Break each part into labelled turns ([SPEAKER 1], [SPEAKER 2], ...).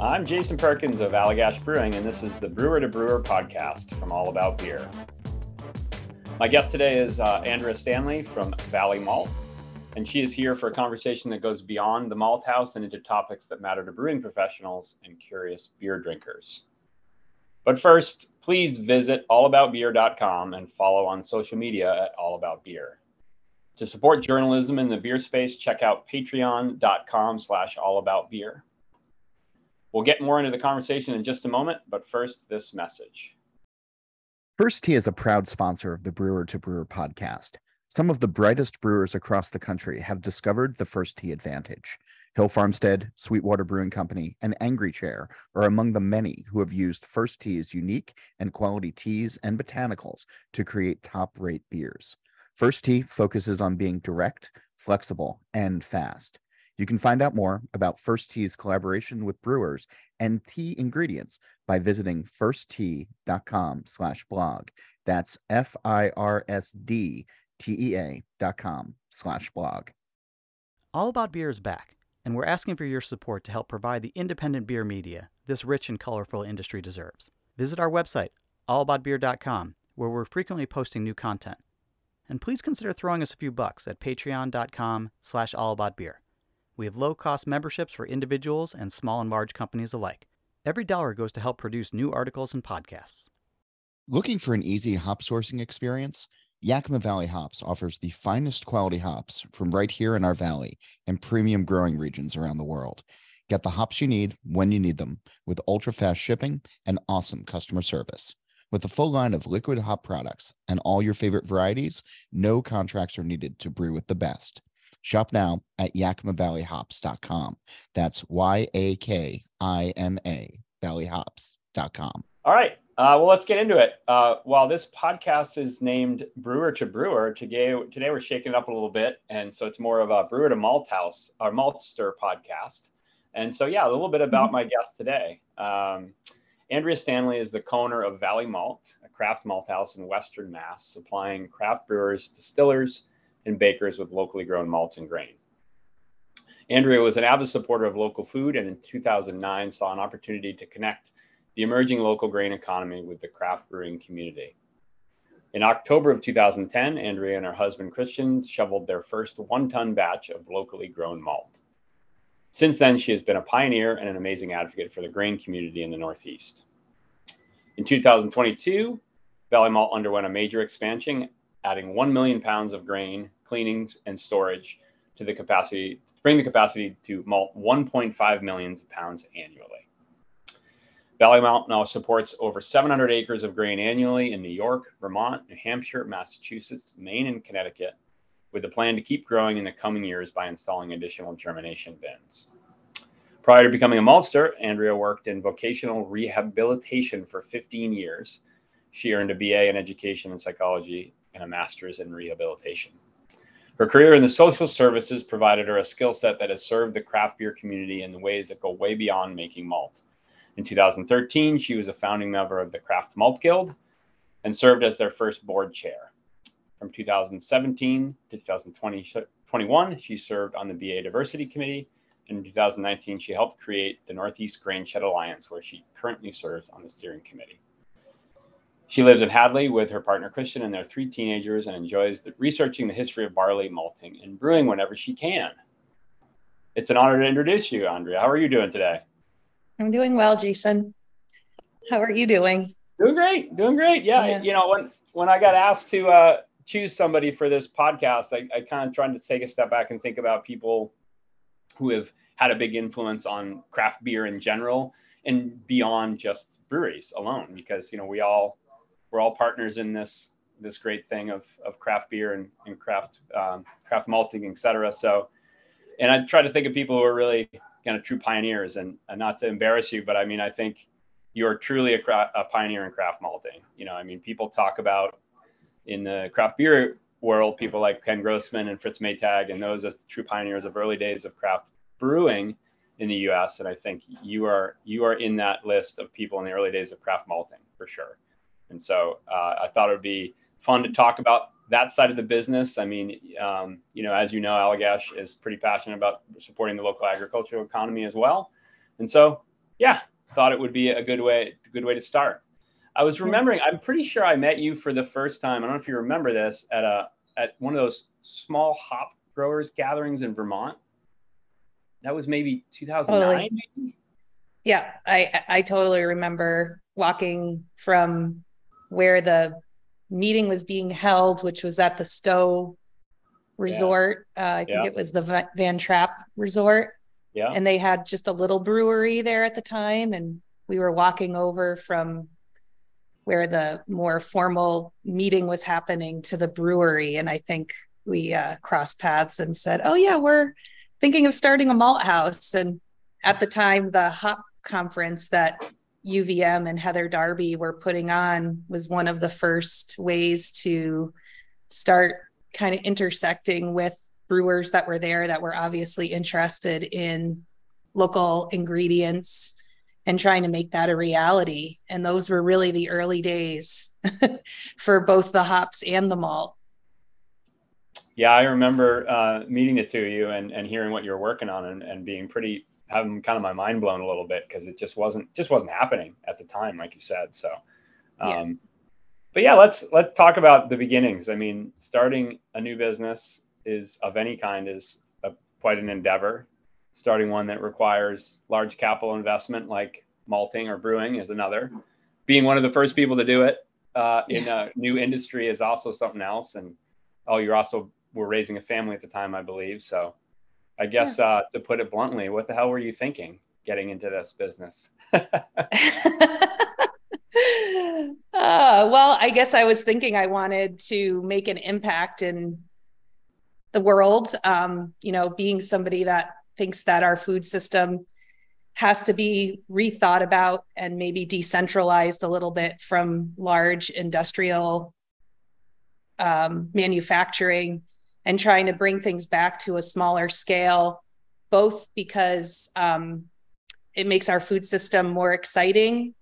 [SPEAKER 1] I'm Jason Perkins of Allagash Brewing, and this is the Brewer to Brewer podcast from All About Beer. My guest today is uh, Andrea Stanley from Valley Malt, and she is here for a conversation that goes beyond the malt house and into topics that matter to brewing professionals and curious beer drinkers. But first, please visit allaboutbeer.com and follow on social media at All About Beer. To support journalism in the beer space, check out patreon.com slash allaboutbeer. We'll get more into the conversation in just a moment, but first, this message.
[SPEAKER 2] Firsd Tea is a proud sponsor of the Brewer to Brewer podcast. Some of the brightest brewers across the country have discovered the Firsd Tea advantage. Hill Farmstead, Sweetwater Brewing Company, and Angry Chair are among the many who have used Firsd Tea's unique and quality teas and botanicals to create top rate beers. Firsd Tea focuses on being direct, flexible, and fast. You can find out more about Firsd Tea's collaboration with brewers and tea ingredients by visiting firsdtea.com slash blog. That's F-I-R-S-D-T-E-A dot com slash blog.
[SPEAKER 3] All About Beer is back, and we're asking for your support to help provide the independent beer media this rich and colorful industry deserves. Visit our website, allaboutbeer.com, where we're frequently posting new content. And please consider throwing us a few bucks at patreon.com slash allaboutbeer. We have low cost memberships for individuals and small and large companies alike. Every dollar goes to help produce new articles and podcasts.
[SPEAKER 2] Looking for an easy hop sourcing experience? Yakima Valley Hops offers the finest quality hops from right here in our valley and premium growing regions around the world. Get the hops you need when you need them with ultra fast shipping and awesome customer service. With a full line of liquid hop products and all your favorite varieties, no contracts are needed to brew with the best. Shop now at yakimavalleyhops.com. That's Y A K I M A valleyhops.com.
[SPEAKER 1] All right. Uh, well, let's get into it. Uh, while this podcast is named Brewer to Brewer, today, today we're shaking it up a little bit. And so it's more of a Brewer to Malt House, our Maltster podcast. And so, yeah, a little bit about mm-hmm. my guest today. Um, Andrea Stanley is the co-owner of Valley Malt, a craft malt house in Western Mass, supplying craft brewers, distillers, and bakers with locally grown malts and grain. Andrea was an avid supporter of local food and in 2009 saw an opportunity to connect the emerging local grain economy with the craft brewing community. In October of 2010, Andrea and her husband Christian shoveled their first one ton batch of locally grown malt. Since then, she has been a pioneer and an amazing advocate for the grain community in the Northeast. In 2022, Valley Malt underwent a major expansion adding 1 million pounds of grain, cleanings, and storage to the capacity to bring the capacity to malt 1.5 million pounds annually. Valley Malt now supports over 700 acres of grain annually in New York, Vermont, New Hampshire, Massachusetts, Maine, and Connecticut, with a plan to keep growing in the coming years by installing additional germination bins. Prior to becoming a maltster, Andrea worked in vocational rehabilitation for 15 years. She earned a BA in education and psychology and a master's in rehabilitation. Her career in the social services provided her a skill set that has served the craft beer community in ways that go way beyond making malt. In 2013, she was a founding member of the Craft Malt Guild and served as their first board chair. From 2017 to 2021, she served on the BA Diversity Committee. And in 2019, she helped create the Northeast Grain Shed Alliance, where she currently serves on the steering committee. She lives in Hadley with her partner Christian and their three teenagers and enjoys the, researching the history of barley, malting, and brewing whenever she can. It's an honor to introduce you, Andrea. How are you doing today?
[SPEAKER 4] I'm doing well, Jason. How are you doing?
[SPEAKER 1] Doing great. Doing great. Yeah. yeah. You know, when when I got asked to uh, choose somebody for this podcast, I, I kind of tried to take a step back and think about people who have had a big influence on craft beer in general and beyond just breweries alone, because you know we all we're all partners in this this great thing of, of craft beer and, and craft um, craft malting, et cetera. So, and I try to think of people who are really kind of true pioneers. And, and not to embarrass you, but I mean, I think you are truly a, cra- a pioneer in craft malting. You know, I mean, people talk about in the craft beer world, people like Ken Grossman and Fritz Maytag, and those as the true pioneers of early days of craft brewing in the U.S. And I think you are you are in that list of people in the early days of craft malting for sure. And so uh, I thought it would be fun to talk about that side of the business. I mean, um, you know, as you know, Allagash is pretty passionate about supporting the local agricultural economy as well. And so yeah, thought it would be a good way, a good way to start. I was remembering, I'm pretty sure I met you for the first time. I don't know if you remember this at a at one of those small hop growers gatherings in Vermont. That was maybe 2009. Totally. Maybe?
[SPEAKER 4] Yeah, I I totally remember walking from where the meeting was being held, which was at the Stowe Resort. Yeah. Uh, I think yeah. it was the Von Trapp Resort.
[SPEAKER 1] Yeah.
[SPEAKER 4] And they had just a little brewery there at the time. And we were walking over from where the more formal meeting was happening to the brewery. And I think we uh, crossed paths and said, Oh, yeah, we're thinking of starting a malt house. And at the time, the hop conference that UVM and Heather Darby were putting on was one of the first ways to start kind of intersecting with brewers that were there that were obviously interested in local ingredients and trying to make that a reality. And those were really the early days for both the hops and the malt.
[SPEAKER 1] Yeah, I remember uh, meeting the two of you and, and hearing what you're working on and, and being pretty having kind of my mind blown a little bit because it just wasn't just wasn't happening at the time, like you said. So, um, yeah. but yeah, let's let's talk about the beginnings. I mean, starting a new business is of any kind is a, quite an endeavor. Starting one that requires large capital investment, like malting or brewing, is another. Being one of the first people to do it uh, in a new industry is also something else. And oh, you're also were raising a family at the time, I believe. So I guess yeah. uh, to put it bluntly, what the hell were you thinking getting into this business? uh,
[SPEAKER 4] well, I guess I was thinking I wanted to make an impact in the world. Um, you know, being somebody that thinks that our food system has to be rethought about and maybe decentralized a little bit from large industrial um, manufacturing and trying to bring things back to a smaller scale, both because um, it makes our food system more exciting.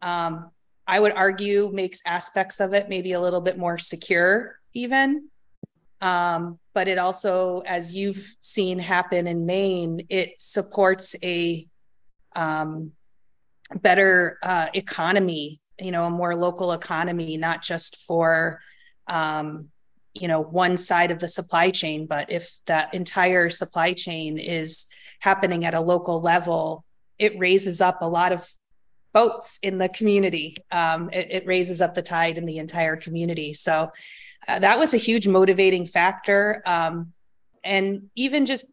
[SPEAKER 4] Um, I would argue makes aspects of it maybe a little bit more secure, even. Um, but it also, as you've seen happen in Maine, it supports a um, better uh, economy, you know, a more local economy, not just for um, you know one side of the supply chain but if that entire supply chain is happening at a local level it raises up a lot of boats in the community. Um, it, it, raises up the tide in the entire community. So uh, that was a huge motivating factor. Um, and even just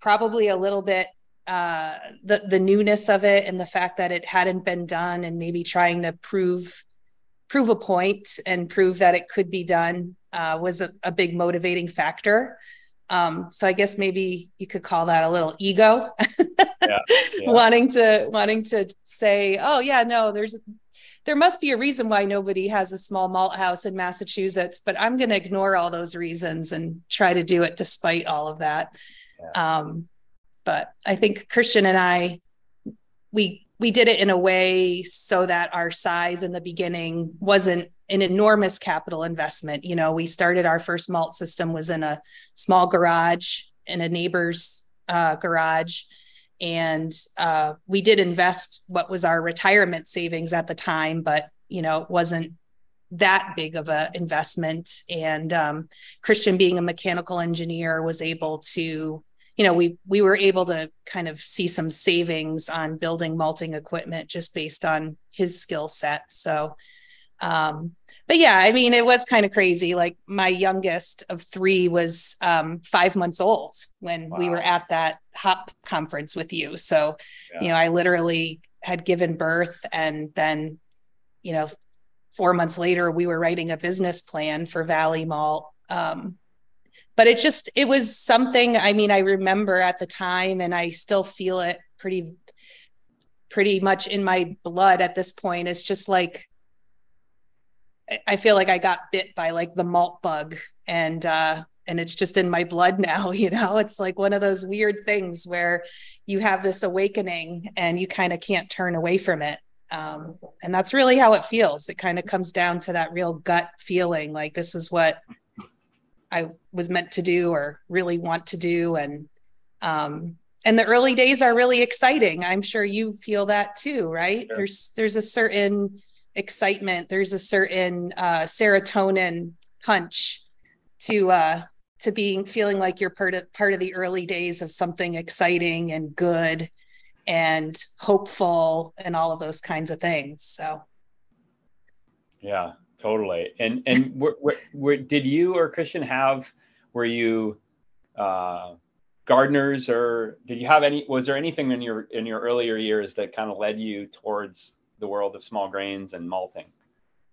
[SPEAKER 4] probably a little bit uh, the the newness of it and the fact that it hadn't been done and maybe trying to prove prove a point and prove that it could be done uh, was a, a, big motivating factor. Um, so I guess maybe you could call that a little ego, yeah, yeah. wanting to wanting to say, oh yeah, no, there's there must be a reason why nobody has a small malt house in Massachusetts, but I'm going to ignore all those reasons and try to do it despite all of that. Yeah. Um, but I think Christian and I, we we did it in a way so that our size in the beginning wasn't an enormous capital investment. You know, we started our first malt system was in a small garage in a neighbor's uh, garage. And uh, we did invest what was our retirement savings at the time, but, you know, it wasn't that big of an investment. And um, Christian, being a mechanical engineer, was able to you know we we were able to kind of see some savings on building malting equipment just based on his skill set so um but yeah i mean it was kind of crazy like my youngest of three was um five months old when wow. we were at that hop conference with you so yeah. you know i literally had given birth and then you know four months later we were writing a business plan for valley malt um but it just it was something i mean i remember at the time and i still feel it pretty pretty much in my blood at this point it's just like i feel like i got bit by like the malt bug and uh and it's just in my blood now you know it's like one of those weird things where you have this awakening and you kind of can't turn away from it um, and that's really how it feels it kind of comes down to that real gut feeling like this is what I was meant to do or really want to do. And um, and the early days are really exciting. I'm sure you feel that too, right?
[SPEAKER 1] Sure.
[SPEAKER 4] There's there's a certain excitement. There's a certain uh, serotonin punch to uh, to being feeling like you're part of part of the early days of something exciting and good and hopeful and all of those kinds of things. So
[SPEAKER 1] yeah, totally. And and where, where, did you or Christian have? Were you uh, gardeners, or did you have any? Was there anything in your in your earlier years that kind of led you towards the world of small grains and malting?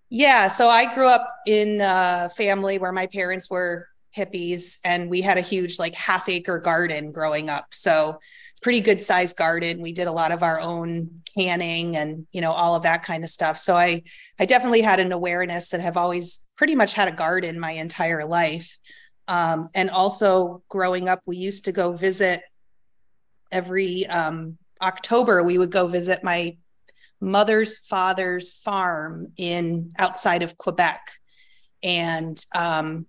[SPEAKER 4] Yeah, so I grew up in a family where my parents were hippies and we had a huge like half acre garden growing up. So pretty good sized garden. We did a lot of our own canning and you know all of that kind of stuff. So I I definitely had an awareness and have always pretty much had a garden my entire life. Um, and also growing up, we used to go visit every um, October. We would go visit my mother's father's farm in outside of Quebec, and um,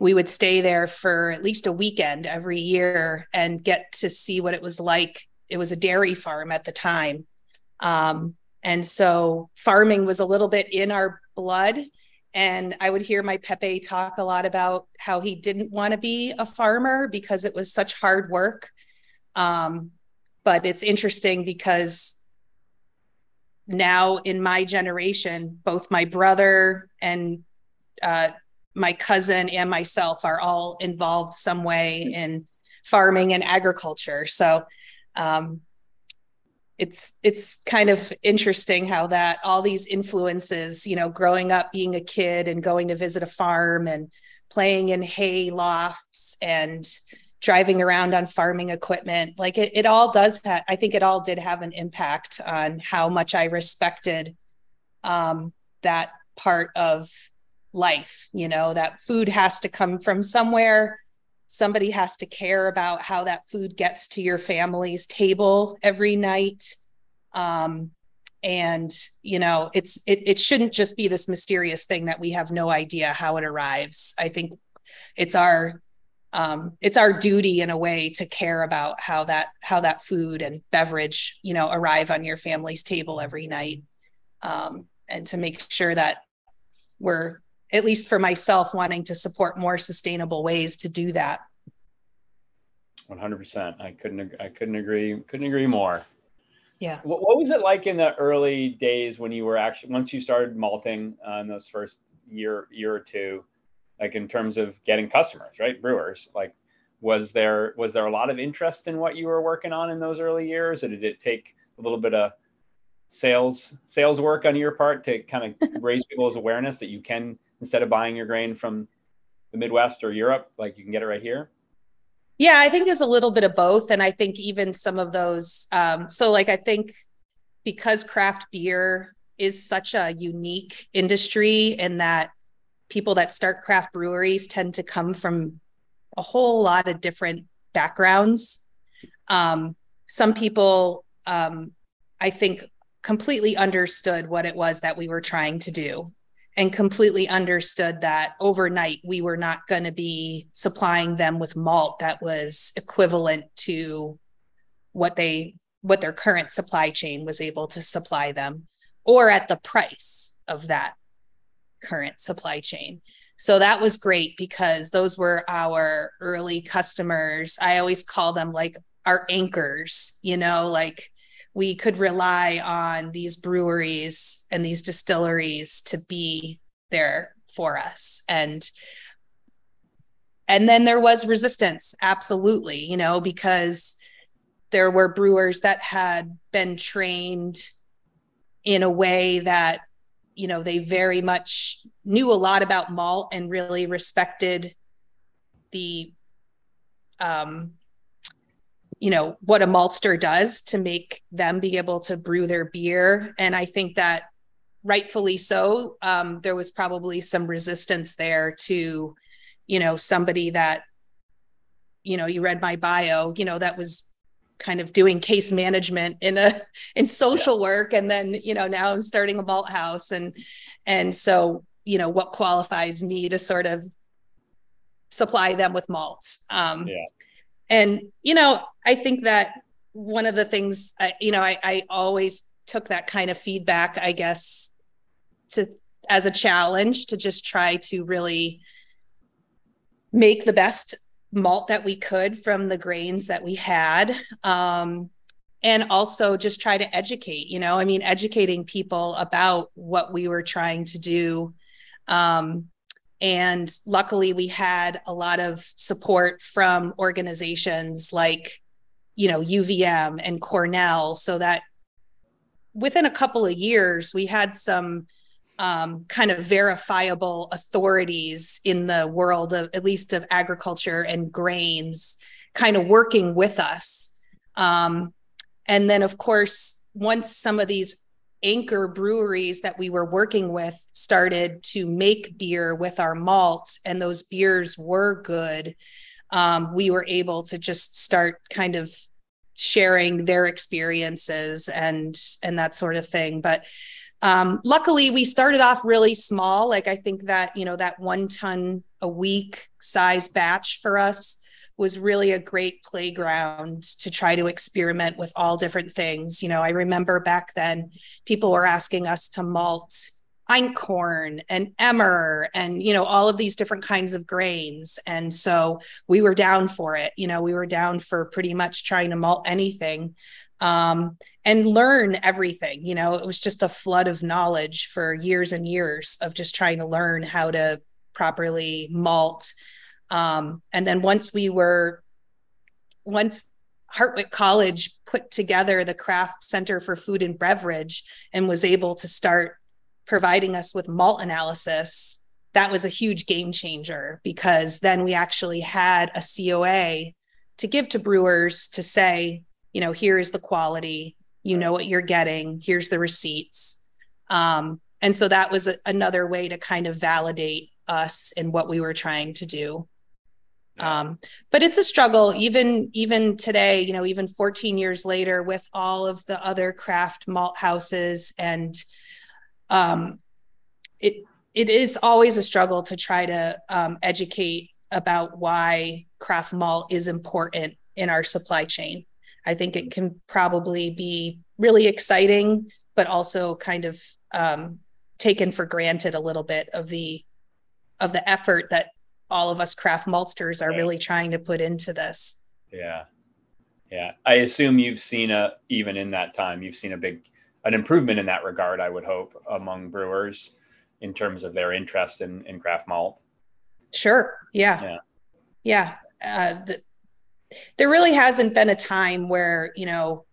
[SPEAKER 4] we would stay there for at least a weekend every year and get to see what it was like. It was a dairy farm at the time. Um, and so farming was a little bit in our blood. And I would hear my Pepe talk a lot about how he didn't want to be a farmer because it was such hard work. Um, but it's interesting because now in my generation, both my brother and uh, my cousin and myself are all involved some way in farming and agriculture. So um, it's it's kind of interesting how that all these influences, you know, growing up being a kid and going to visit a farm and playing in hay lofts and driving around on farming equipment. Like it, it all does that i think it all did have an impact on how much i respected um, that part of life you know that food has to come from somewhere. Somebody has to care about how that food gets to your family's table every night. Um, and you know it's it, it shouldn't just be this mysterious thing that we have no idea how it arrives. I think it's our um, it's our duty in a way to care about how that how that food and beverage you know arrive on your family's table every night um, and to make sure that we're at least for myself, wanting to support more sustainable ways to do that.
[SPEAKER 1] 100%. I couldn't, I couldn't agree, couldn't agree more.
[SPEAKER 4] Yeah.
[SPEAKER 1] What, what was it like in the early days when you were actually, once you started malting uh, in those first year, year or two, like in terms of getting customers, right? Brewers, like, was there, was there a lot of interest in what you were working on in those early years? Or did it take a little bit of sales, sales work on your part to kind of raise people's awareness that you can instead of buying your grain from the Midwest or Europe, like you can get it right here?
[SPEAKER 4] Yeah, I think there's a little bit of both. And I think even some of those, um, so like I think because craft beer is such a unique industry in that people that start craft breweries tend to come from a whole lot of different backgrounds. Um, some people, um, I think, completely understood what it was that we were trying to do and completely understood that overnight we were not going to be supplying them with malt that was equivalent to what they what their current supply chain was able to supply them or at the price of that current supply chain. So that was great because those were our early customers. I always call them like our anchors you know like we could rely on these breweries and these distilleries to be there for us. And and then there was resistance absolutely you know because there were brewers that had been trained in a way that you know they very much knew a lot about malt and really respected the um you know what a maltster does to make them be able to brew their beer. And i think that rightfully so um, there was probably some resistance there to you know somebody that you know you read my bio you know that was kind of doing case management in a in social yeah. work. And then you know now i'm starting a malt house and and so you know what qualifies me to sort of supply them with malts. Um,
[SPEAKER 1] yeah.
[SPEAKER 4] and you know, I think that one of the things, I, you know, I, I always took that kind of feedback, I guess, to as a challenge to just try to really make the best malt that we could from the grains that we had. Um, and also just try to educate, you know, I mean, educating people about what we were trying to do. Um, and luckily, we had a lot of support from organizations like, you know, UVM and Cornell, so that within a couple of years, we had some um, kind of verifiable authorities in the world of at least of agriculture and grains kind of working with us. Um, and then of course once some of these anchor breweries that we were working with started to make beer with our malt and those beers were good um, we were able to just start kind of sharing their experiences and and that sort of thing. But um, luckily, we started off really small. Like I think that you know that one ton a week size batch for us was really a great playground to try to experiment with all different things. You know, I remember back then people were asking us to malt einkorn and emmer and you know all of these different kinds of grains and so we were down for it you know we were down for pretty much trying to malt anything um, and learn everything. You know, it was just a flood of knowledge for years and years of just trying to learn how to properly malt. Um, and then once we were, once Hartwick College put together the Craft Center for Food and Beverage and was able to start providing us with malt analysis, that was a huge game changer because then we actually had a COA to give to brewers to say, you know, here is the quality, you know what you're getting, here's the receipts. Um, and so that was a, another way to kind of validate us in what we were trying to do. Um, but it's a struggle even even today you know even 14 years later with all of the other craft malt houses and um, it it is always a struggle to try to um, educate about why craft malt is important in our supply chain I think it can probably be really exciting, but also kind of um, taken for granted a little bit of the of the effort that all of us craft maltsters are really trying to put into this.
[SPEAKER 1] Yeah, yeah. I assume you've seen a even in that time you've seen a big an improvement in that regard. I would hope among brewers in terms of their interest in in craft malt.
[SPEAKER 4] Sure. Yeah. Yeah. Yeah. Uh, the, there really hasn't been a time where you know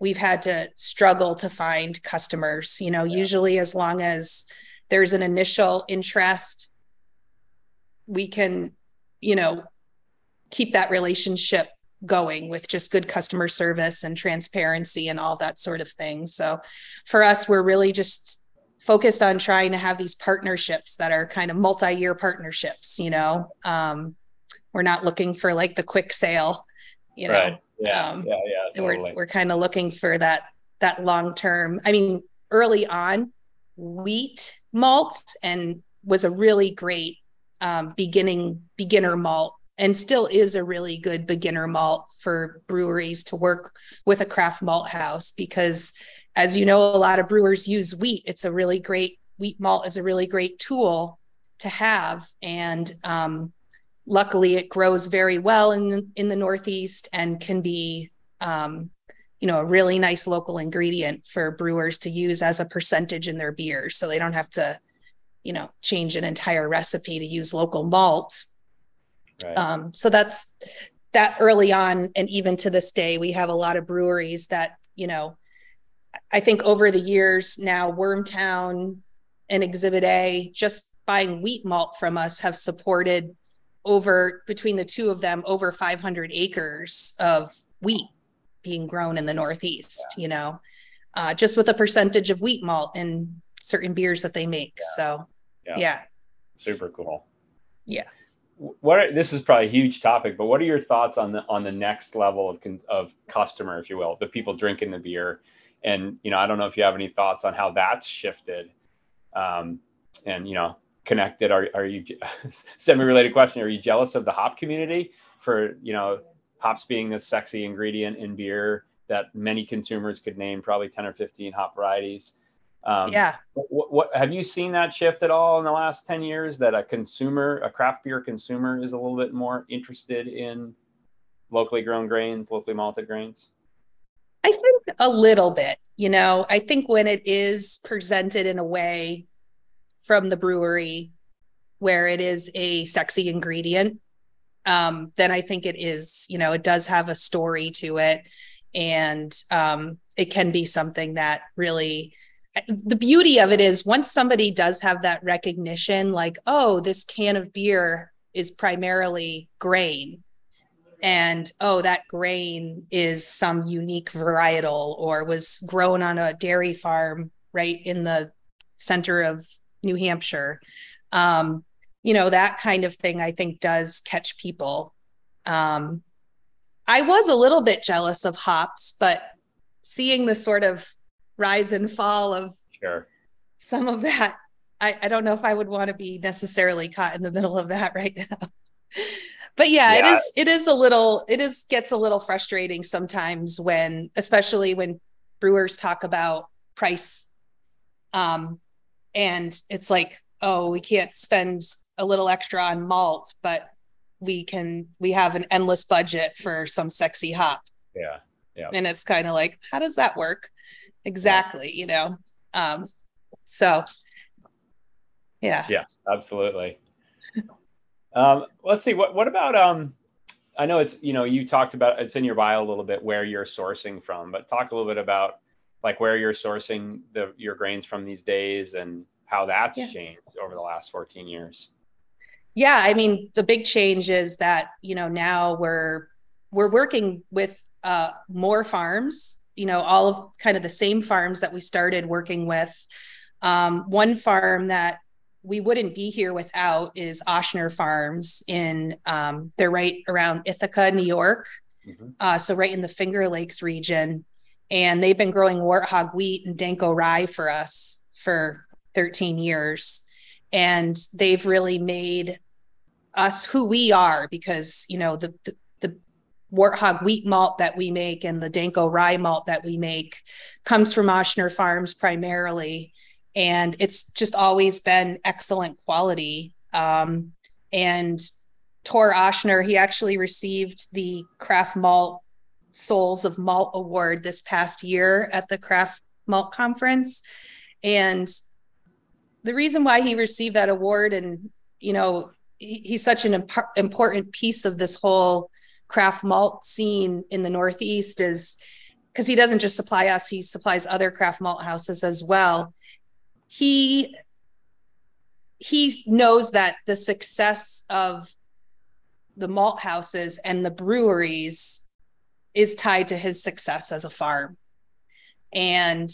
[SPEAKER 4] we've had to struggle to find customers you know yeah. usually as long as there's an initial interest we can you know keep that relationship going with just good customer service and transparency and all that sort of thing so for us we're really just focused on trying to have these partnerships that are kind of multi-year partnerships you know um, we're not looking for like the quick sale you know right.
[SPEAKER 1] yeah um, yeah yeah
[SPEAKER 4] totally. we're, we're kind of looking for that that long term i mean early on wheat malts and was a really great um, beginning beginner malt and still is a really good beginner malt for breweries to work with a craft malt house because as you know a lot of brewers use wheat it's a really great wheat malt is a really great tool to have and um, luckily it grows very well in in the northeast and can be um, you know a really nice local ingredient for brewers to use as a percentage in their beers so they don't have to you know change an entire recipe to use local malt right. um, so that's that early on and even to this day we have a lot of breweries that you know i think over the years now wormtown and exhibit a just buying wheat malt from us have supported over between the two of them over 500 acres of wheat being grown in the northeast yeah. you know uh, just with a percentage of wheat malt in certain beers that they make yeah. so yeah. yeah.
[SPEAKER 1] super cool
[SPEAKER 4] yeah
[SPEAKER 1] what are, this is probably a huge topic but what are your thoughts on the on the next level of of customer if you will the people drinking the beer and you know i don't know if you have any thoughts on how that's shifted um, and you know connected? Are are you semi-related question? Are you jealous of the hop community for you know hops being this sexy ingredient in beer that many consumers could name probably 10 or 15 hop varieties.
[SPEAKER 4] Um, yeah.
[SPEAKER 1] What, what, have you seen that shift at all in the last 10 years that a consumer, a craft beer consumer is a little bit more interested in locally grown grains, locally malted grains?
[SPEAKER 4] I think a little bit, you know, I think when it is presented in a way from the brewery where it is a sexy ingredient, um, then I think it is, you know, it does have a story to it. And um, it can be something that really, the beauty of it is once somebody does have that recognition, like, oh, this can of beer is primarily grain and oh that grain is some unique varietal or was grown on a dairy farm right in the center of new hampshire. Um, you know that kind of thing i think does catch people. Um, i was a little bit jealous of hops but seeing the sort of rise and fall of
[SPEAKER 1] sure.
[SPEAKER 4] some of that I, I don't know if i would want to be necessarily caught in the middle of that right now. But yeah, yeah, it is it is a little it is gets a little frustrating sometimes when especially when brewers talk about price um and it's like oh we can't spend a little extra on malt but we can we have an endless budget for some sexy hop
[SPEAKER 1] yeah yeah
[SPEAKER 4] and it's kind of like how does that work exactly yeah. you know um so yeah
[SPEAKER 1] yeah absolutely um, let's see. What what about um? I know it's you know you talked about it's in your bio a little bit where you're sourcing from, but talk a little bit about like where you're sourcing the your grains from these days and how that's yeah. changed over the last 14 years.
[SPEAKER 4] Yeah, I mean the big change is that you know now we're we're working with uh, more farms. You know, all of kind of the same farms that we started working with. Um, one farm that we wouldn't be here without is Oechsner Farms in um, they're right around Ithaca, New York. Mm-hmm. Uh, so right in the Finger Lakes region. And they've been growing warthog wheat and Danko rye for us for 13 years. And they've really made us who we are because, you know, the, the, the warthog wheat malt that we make and the Danko rye malt that we make comes from Oechsner Farms primarily and it's just always been excellent quality. Um, and Thor Oechsner, he actually received the Craft Malt Souls of Malt Award this past year at the Craft Malt Conference. And the reason why he received that award, and you know, he, he's such an imp- important piece of this whole craft malt scene in the Northeast is because he doesn't just supply us, he supplies other craft malt houses as well he he knows that the success of the malt houses and the breweries is tied to his success as a farm. And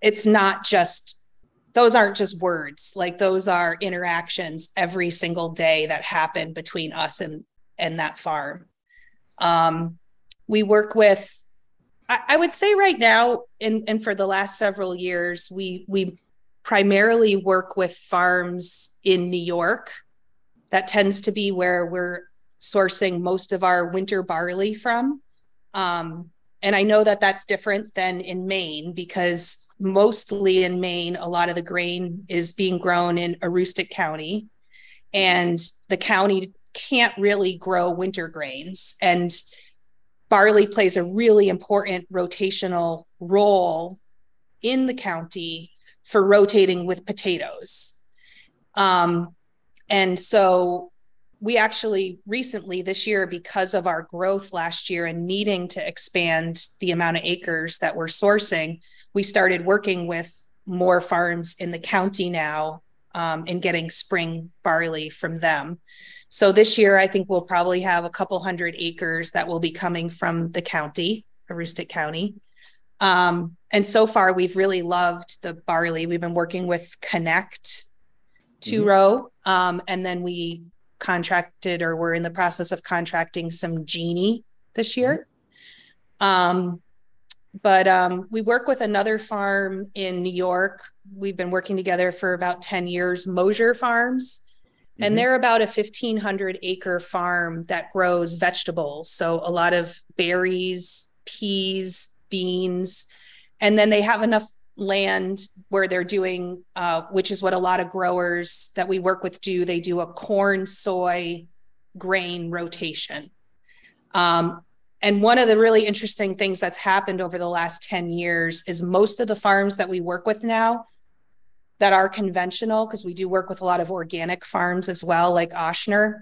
[SPEAKER 4] it's not just those aren't just words. Like those are interactions every single day that happen between us and and that farm. Um, we work with I, I would say right now, and, and for the last several years, we we primarily work with farms in New York. That tends to be where we're sourcing most of our winter barley from. Um, and I know that that's different than in Maine because mostly in Maine, a lot of the grain is being grown in Aroostook County, and the county can't really grow winter grains. And barley plays a really important rotational role in the county for rotating with potatoes. Um, and so we actually recently this year, because of our growth last year and needing to expand the amount of acres that we're sourcing, we started working with more farms in the county now um, and getting spring barley from them. So this year, I think we'll probably have a couple hundred acres that will be coming from the county, Aroostook County. Um, and so far, we've really loved the barley. We've been working with Connect two mm-hmm. row, um, and then we contracted or we're in the process of contracting some Genie this year. Um, but um, we work with another farm in New York. We've been working together for about 10 years, Mosier Farms and mm-hmm. they're about a 1500 acre farm that grows vegetables so a lot of berries peas beans and then they have enough land where they're doing uh, which is what a lot of growers that we work with do. They do a corn soy grain rotation. Um, and one of the really interesting things that's happened over the last 10 years is most of the farms that we work with now that are conventional, because we do work with a lot of organic farms as well, like Oechsner.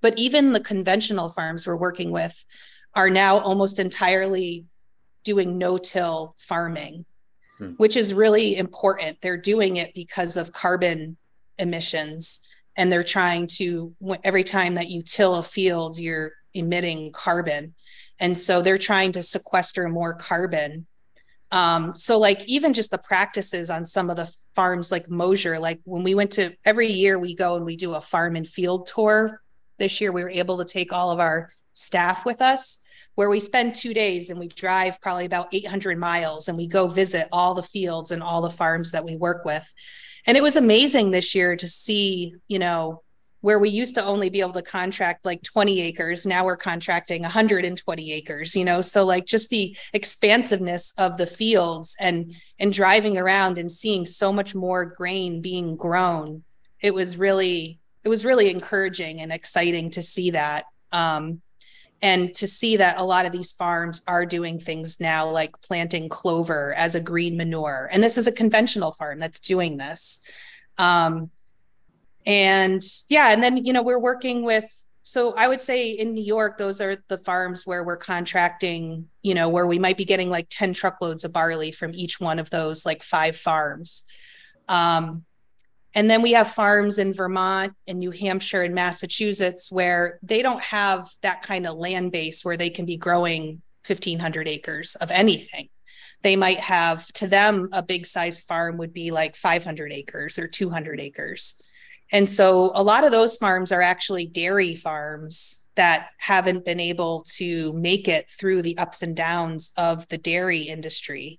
[SPEAKER 4] But even the conventional farms we're working with are now almost entirely doing no till farming, hmm. which is really important. They're doing it because of carbon emissions. And they're trying to, every time that you till a field, you're emitting carbon. And so they're trying to sequester more carbon. Um, so like even just the practices on some of the farms like Mosier, like when we went to every year we go and we do a farm and field tour. This year we were able to take all of our staff with us where we spend two days and we drive probably about 800 miles and we go visit all the fields and all the farms that we work with. And it was amazing this year to see, you know, where we used to only be able to contract like 20 acres now we're contracting 120 acres you know? So like just the expansiveness of the fields and and driving around and seeing so much more grain being grown. It was really it was really encouraging and exciting to see that. Um, and to see that a lot of these farms are doing things now like planting clover as a green manure. And this is a conventional farm that's doing this. Um, and yeah and then you know we're working with so i would say in new york those are the farms where we're contracting you know where we might be getting like 10 truckloads of barley from each one of those like five farms. Um, and then we have farms in vermont and new hampshire and massachusetts where they don't have that kind of land base where they can be growing 1500 acres of anything they might have to them a big size farm would be like 500 acres or 200 acres and so a lot of those farms are actually dairy farms that haven't been able to make it through the ups and downs of the dairy industry.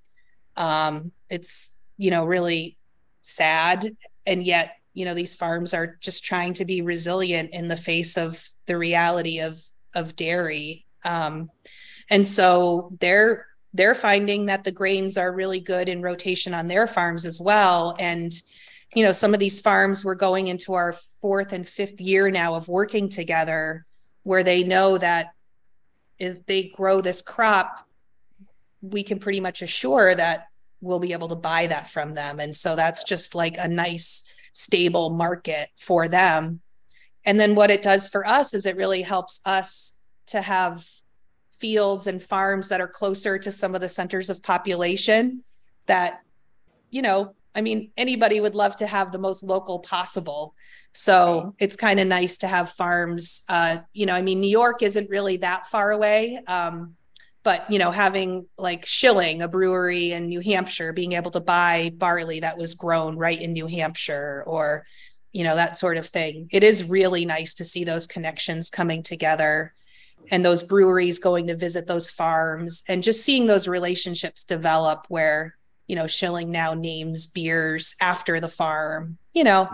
[SPEAKER 4] Um, it's, you know, really sad. And yet, you know, these farms are just trying to be resilient in the face of the reality of, of dairy. Um, and so they're, they're finding that the grains are really good in rotation on their farms as well. And, you know, some of these farms we're going into our fourth and fifth year now of working together where they know that if they grow this crop, we can pretty much assure that we'll be able to buy that from them. And so that's just like a nice, stable market for them. And then what it does for us is it really helps us to have fields and farms that are closer to some of the centers of population that, you know, I mean, anybody would love to have the most local possible. So it's kind of nice to have farms. Uh, you know, I mean, New York isn't really that far away. Um, but you know, having like Schilling, a brewery in New Hampshire, being able to buy barley that was grown right in New Hampshire, or you know, that sort of thing. It is really nice to see those connections coming together and those breweries going to visit those farms and just seeing those relationships develop where you know, Schilling now names beers after the farm, you know,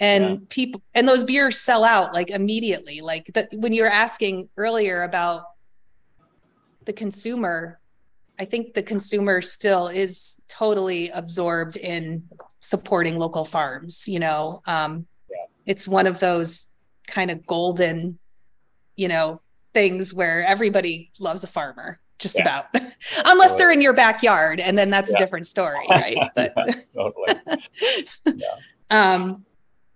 [SPEAKER 4] and yeah. people and those beers sell out like immediately. Like that when you were asking earlier about the consumer, I think the consumer still is totally absorbed in supporting local farms, you know. Um, yeah. it's one of those kind of golden, you know, things where everybody loves a farmer just yeah. about unless they're in your backyard and then that's yeah. a different story right but yeah. um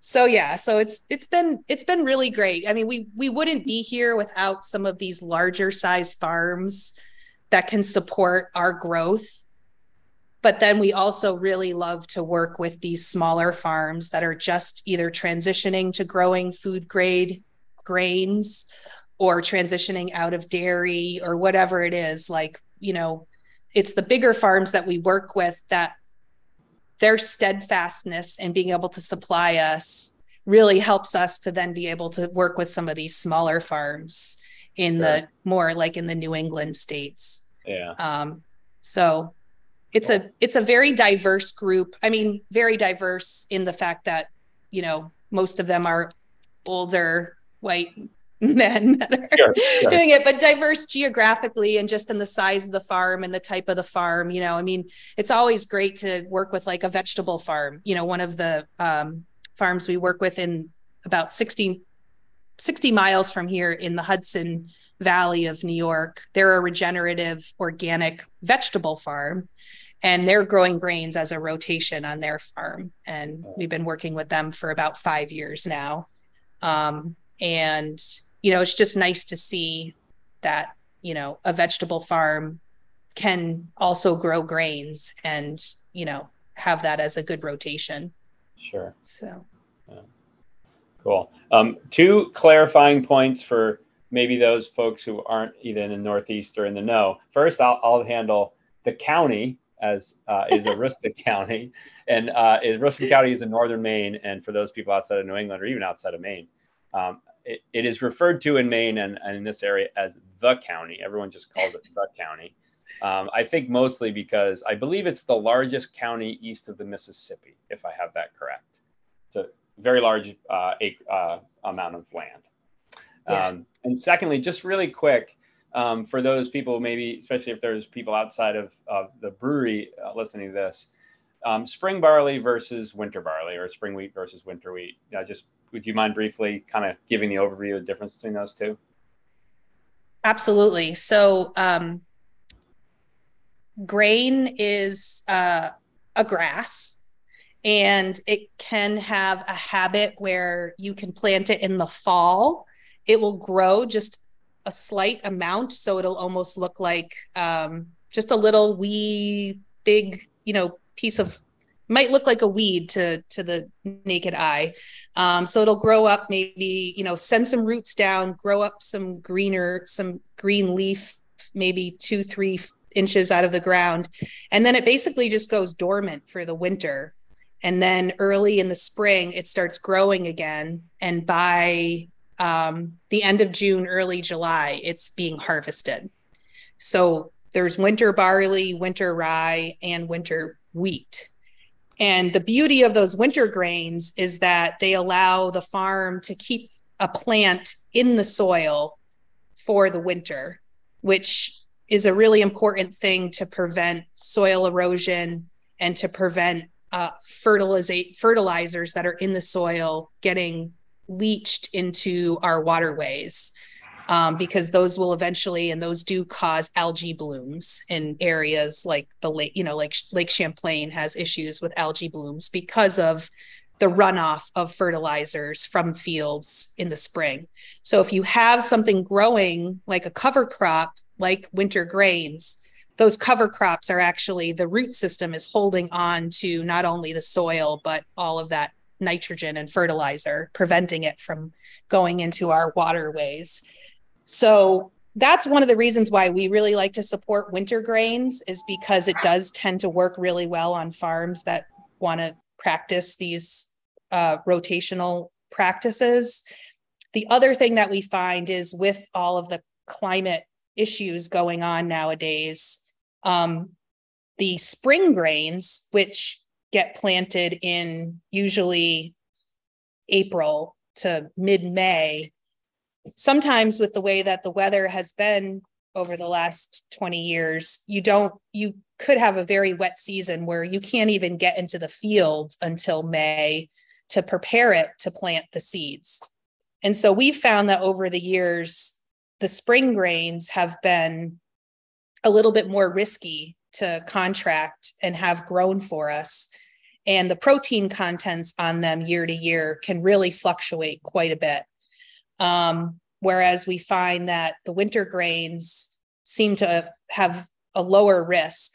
[SPEAKER 4] so yeah so it's it's been it's been really great. I mean we we wouldn't be here without some of these larger size farms that can support our growth. But then we also really love to work with these smaller farms that are just either transitioning to growing food grade grains or transitioning out of dairy or whatever it is. Like you know it's the bigger farms that we work with that their steadfastness and being able to supply us really helps us to then be able to work with some of these smaller farms in sure. the more like in the New England states.
[SPEAKER 1] Yeah.
[SPEAKER 4] Um, so it's a it's a very diverse group. I mean, very diverse in the fact that you know most of them are older white men that are sure, sure. doing it, but diverse geographically and just in the size of the farm and the type of the farm. You know, I mean, it's always great to work with like a vegetable farm. You know, one of the um, farms we work with in about 60, 60 miles from here in the Hudson Valley of New York, they're a regenerative organic vegetable farm and they're growing grains as a rotation on their farm. And we've been working with them for about five years now. Um, and you know it's just nice to see that you know a vegetable farm can also grow grains and you know have that as a good rotation.
[SPEAKER 1] Sure.
[SPEAKER 4] So. Yeah.
[SPEAKER 1] cool. Um, two clarifying points for maybe those folks who aren't either in the northeast or in the know. First i'll, I'll handle the county as uh, is aroostook county. And uh, aroostook county is in northern maine. And for those people outside of new england or even outside of maine um, it, it is referred to in Maine and, and, in this area as the county. Everyone just calls it the county. Um, I think mostly because I believe it's the largest county east of the Mississippi, if I have that correct. It's a very large uh, uh, amount of land. Yeah. Um, and secondly, just really quick, um, for those people, maybe especially if there's people outside of, of the brewery uh, listening to this, um, spring barley versus winter barley or spring wheat versus winter wheat. Just would you mind briefly kind of giving the overview of the difference between those two?
[SPEAKER 4] Absolutely. So, um, grain is uh, a grass and it can have a habit where you can plant it in the fall. It will grow just a slight amount. So it'll almost look like um, just a little wee big, you know, piece of might look like a weed to to the naked eye. Um, so it'll grow up maybe you know send some roots down grow up some greener some green leaf maybe two three inches out of the ground. And then it basically just goes dormant for the winter. And then early in the spring it starts growing again. And by um, the end of june early july it's being harvested. So there's winter barley winter rye and winter wheat and the beauty of those winter grains is that they allow the farm to keep a plant in the soil for the winter, which is a really important thing to prevent soil erosion and to prevent uh, fertilizers that are in the soil getting leached into our waterways um, because those will eventually and those do cause algae blooms in areas like the lake you know like lake champlain has issues with algae blooms because of the runoff of fertilizers from fields in the spring. So if you have something growing like a cover crop like winter grains those cover crops are actually the root system is holding on to not only the soil but all of that nitrogen and fertilizer preventing it from going into our waterways so that's one of the reasons why we really like to support winter grains is because it does tend to work really well on farms that want to practice these uh, rotational practices. The other thing that we find is with all of the climate issues going on nowadays, um, the spring grains, which get planted in usually April to mid May, sometimes with the way that the weather has been over the last 20 years you don't you could have a very wet season where you can't even get into the field until may to prepare it to plant the seeds. And so we found that over the years the spring grains have been a little bit more risky to contract and have grown for us. And the protein contents on them year to year can really fluctuate quite a bit. Um, whereas we find that the winter grains seem to have a lower risk.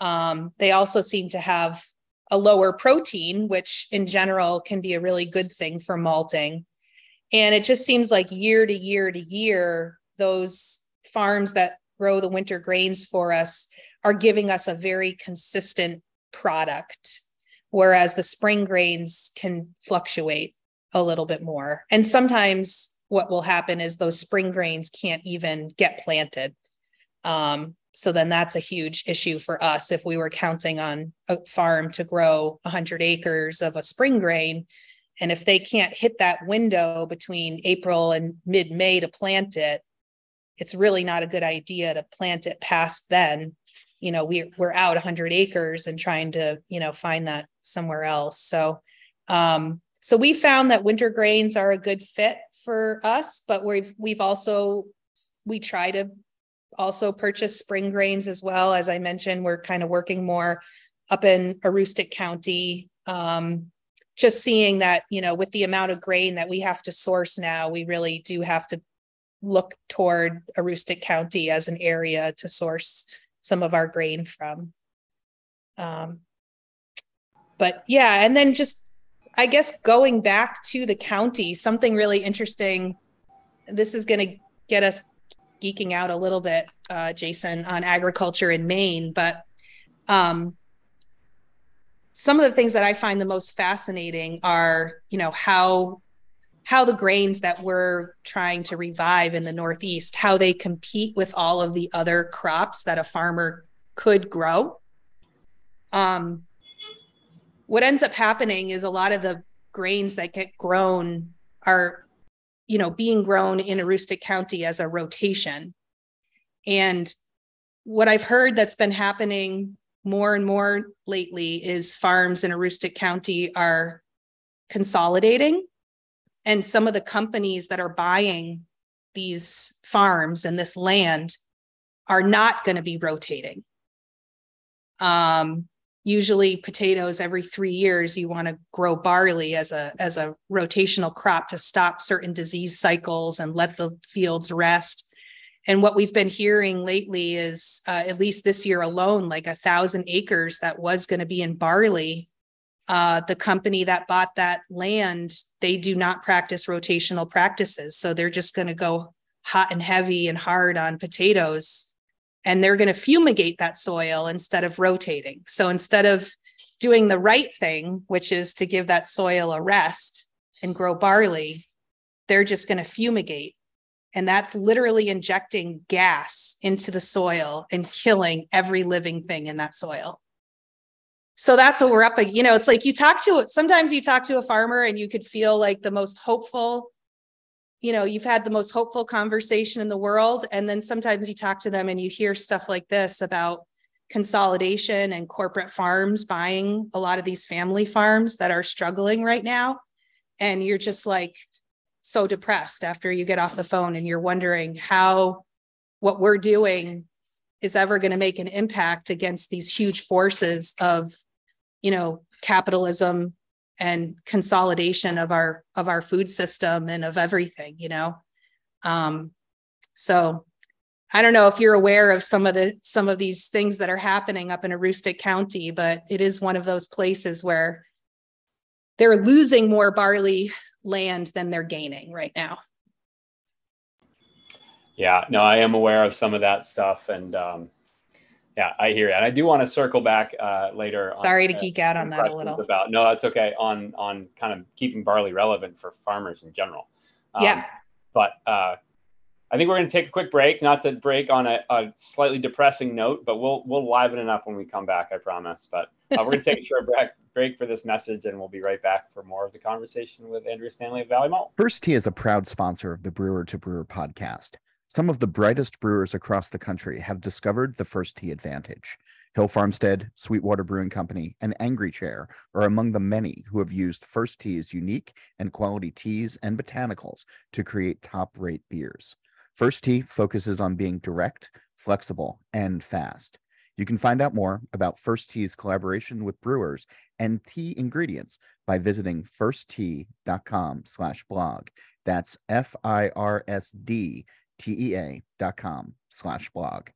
[SPEAKER 4] Um, they also seem to have a lower protein, which in general can be a really good thing for malting. And it just seems like year to year to year, those farms that grow the winter grains for us are giving us a very consistent product, whereas the spring grains can fluctuate a little bit more. And sometimes what will happen is those spring grains can't even get planted. Um, so then that's a huge issue for us if we were counting on a farm to grow 100 acres of a spring grain And if they can't hit that window between April and mid May to plant it, it's really not a good idea to plant it past then. You know, we, we're out 100 acres and trying to, you know, find that somewhere else. So, um, so we found that winter grains are a good fit for us, but we've we've also we try to also purchase spring grains as well. As I mentioned, we're kind of working more up in Aroostook County. Um, just seeing that, you know, with the amount of grain that we have to source now, we really do have to look toward Aroostook County as an area to source some of our grain from. Um, but yeah, and then just, I guess, going back to the county, something really interesting. This is going to get us geeking out a little bit, uh, Jason, on agriculture in Maine, but um, some of the things that I find the most fascinating are, you know, how how the grains that we're trying to revive in the Northeast, how they compete with all of the other crops that a farmer could grow. Um, what ends up happening is a lot of the grains that get grown are, you know, being grown in Aroostook County as a rotation. And what I've heard that's been happening more and more lately is farms in Aroostook County are consolidating. And some of the companies that are buying these farms and this land are not going to be rotating. Um, usually potatoes every three years you want to grow barley as a as a rotational crop to stop certain disease cycles and let the fields rest and what we've been hearing lately is, uh, at least this year alone, like a thousand acres that was going to be in barley. Uh, the company that bought that land, they do not practice rotational practices. So they're just going to go hot and heavy and hard on potatoes. And they're going to fumigate that soil instead of rotating. So instead of doing the right thing, which is to give that soil a rest and grow barley, they're just going to fumigate and that's literally injecting gas into the soil and killing every living thing in that soil. So that's what we're up You know, it's like you talk to sometimes you talk to a farmer and you could feel like the most hopeful, you know, you've had the most hopeful conversation in the world. And then sometimes you talk to them and you hear stuff like this about consolidation and corporate farms buying a lot of these family farms that are struggling right now. And you're just like, so depressed after you get off the phone and you're wondering how what we're doing is ever going to make an impact against these huge forces of you know capitalism and consolidation of our of our food system and of everything you know um so i don't know if you're aware of some of the some of these things that are happening up in aroostook county but it is one of those places where they're losing more barley land than they're gaining right now.
[SPEAKER 1] Yeah, no, I am aware of some of that stuff, and um, yeah, I hear you. And I do want to circle back uh, later.
[SPEAKER 4] Sorry on, to uh, geek out on that a little.
[SPEAKER 1] About no, that's okay. On on kind of keeping barley relevant for farmers in general.
[SPEAKER 4] Um, yeah.
[SPEAKER 1] But uh, I think we're going to take a quick break, not to break on a, a, slightly depressing note, but we'll we'll liven it up when we come back. I promise. But uh, we're going to take a short break, break for this message, and we'll be right back for more of the conversation with Andrea Stanley of Valley Malt.
[SPEAKER 2] Firsd Tea is a proud sponsor of the Brewer to Brewer podcast. Some of the brightest brewers across the country have discovered the Firsd Tea advantage. Hill Farmstead, Sweetwater Brewing Company, and Angry Chair are among the many who have used Firsd Tea's unique and quality teas and botanicals to create top rate beers. First Tee focuses on being direct, flexible, and fast. You can find out more about Firsd Tea's collaboration with brewers and tea ingredients by visiting firsdtea.com slash blog. That's F-I-R-S-D-T-E-A dot com slash blog.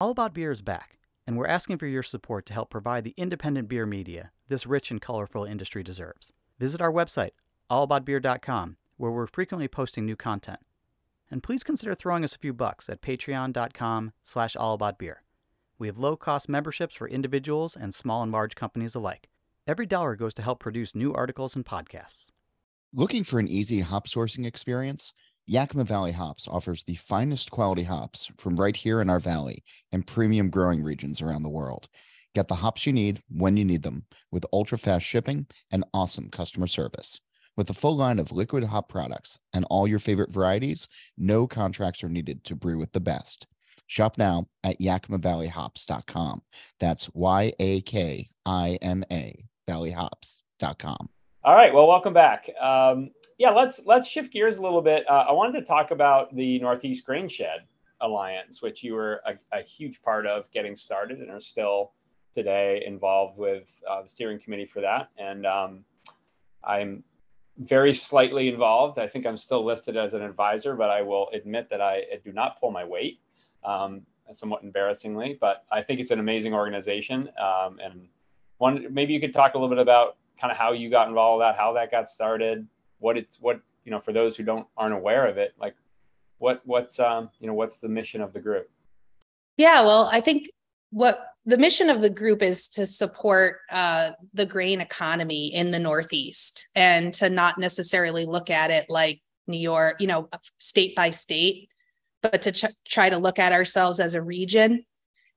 [SPEAKER 3] All About Beer is back, and we're asking for your support to help provide the independent beer media this rich and colorful industry deserves. Visit our website, allaboutbeer.com, where we're frequently posting new content and please consider throwing us a few bucks at patreon.com slash allaboutbeer. We have low-cost memberships for individuals and small and large companies alike. Every dollar goes to help produce new articles and podcasts.
[SPEAKER 2] Looking for an easy hop sourcing experience? Yakima Valley Hops offers the finest quality hops from right here in our valley and premium growing regions around the world. Get the hops you need when you need them with ultra fast shipping and awesome customer service. With a full line of liquid hop products and all your favorite varieties, no contracts are needed to brew with the best. Shop now at yakimavalleyhops.com. That's Y A K I M A valleyhops.com.
[SPEAKER 1] All right. Well, welcome back. Um, yeah, let's let's shift gears a little bit. Uh, I wanted to talk about the Northeast Grain Shed Alliance, which you were a, a huge part of getting started and are still today involved with uh, the steering committee for that. And um, I'm very slightly involved. I think I'm still listed as an advisor, but I will admit that I, I do not pull my weight, um, somewhat embarrassingly. But I think it's an amazing organization. Um, and one, maybe you could talk a little bit about kind of how you got involved with that, how that got started, what it's, what you know, for those who don't aren't aware of it, like what what's um, you know, what's the mission of the group?
[SPEAKER 4] Yeah, well, I think what the mission of the group is to support uh, the grain economy in the Northeast and to not necessarily look at it like New York, you know, state by state, but to ch- try to look at ourselves as a region.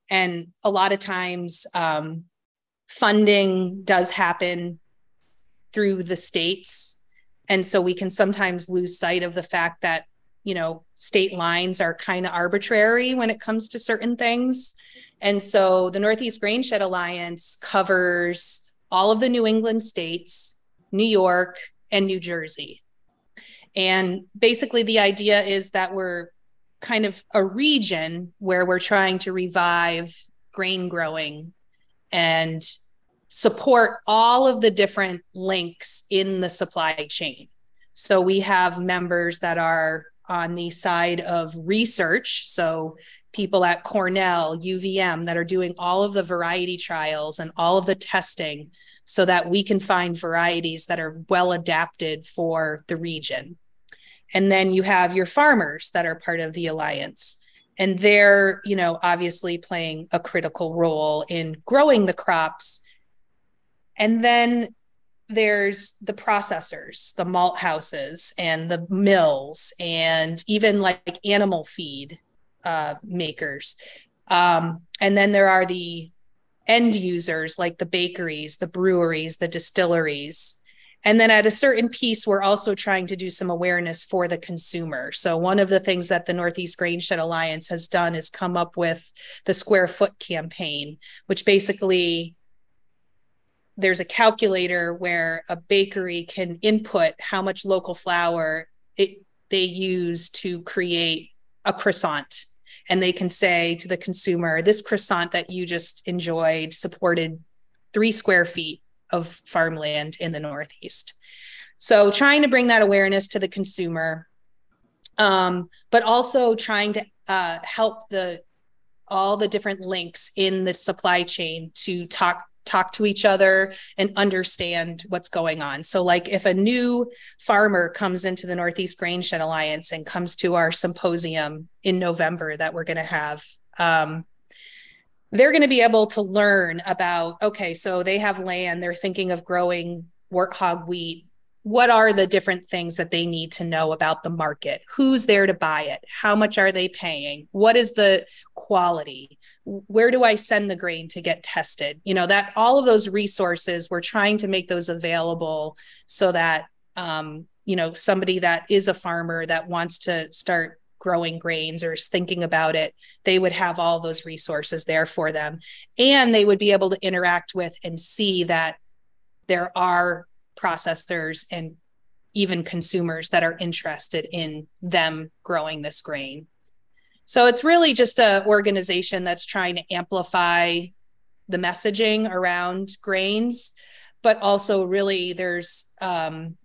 [SPEAKER 4] And a lot of times, um, funding does happen through the states. And so we can sometimes lose sight of the fact that, you know, state lines are kind of arbitrary when it comes to certain things. And so the Northeast Grain Shed Alliance covers all of the New England states, New York, and New Jersey. And basically, the idea is that we're kind of a region where we're trying to revive grain growing and support all of the different links in the supply chain. So we have members that are on the side of research. So people at Cornell, UVM that are doing all of the variety trials and all of the testing so that we can find varieties that are well adapted for the region. And then you have your farmers that are part of the alliance. And they're, you know, obviously playing a critical role in growing the crops. And then there's the processors, the malt houses and the mills and even like animal feed uh, makers. Um, and then there are the end users like the bakeries, the breweries, the distilleries. And then at a certain piece, we're also trying to do some awareness for the consumer. So, one of the things that the Northeast Grain Shed Alliance has done is come up with the square foot campaign, which basically there's a calculator where a bakery can input how much local flour it, they use to create a croissant and they can say to the consumer, this croissant that you just enjoyed supported three square feet of farmland in the Northeast. So trying to bring that awareness to the consumer, um, but also trying to uh, help the all the different links in the supply chain to talk talk to each other and understand what's going on. So, like if a new farmer comes into the Northeast Grain Shed Alliance and comes to our symposium in November that we're going to have, um, they're going to be able to learn about okay, so they have land, they're thinking of growing warthog wheat. What are the different things that they need to know about the market? Who's there to buy it? How much are they paying? What is the quality? Where do I send the grain to get tested? You know, that all of those resources, we're trying to make those available so that, um, you know, somebody that is a farmer that wants to start growing grains or is thinking about it, they would have all those resources there for them. And they would be able to interact with and see that there are processors and even consumers that are interested in them growing this grain. So it's really just an organization that's trying to amplify the messaging around grains, but also really there's um,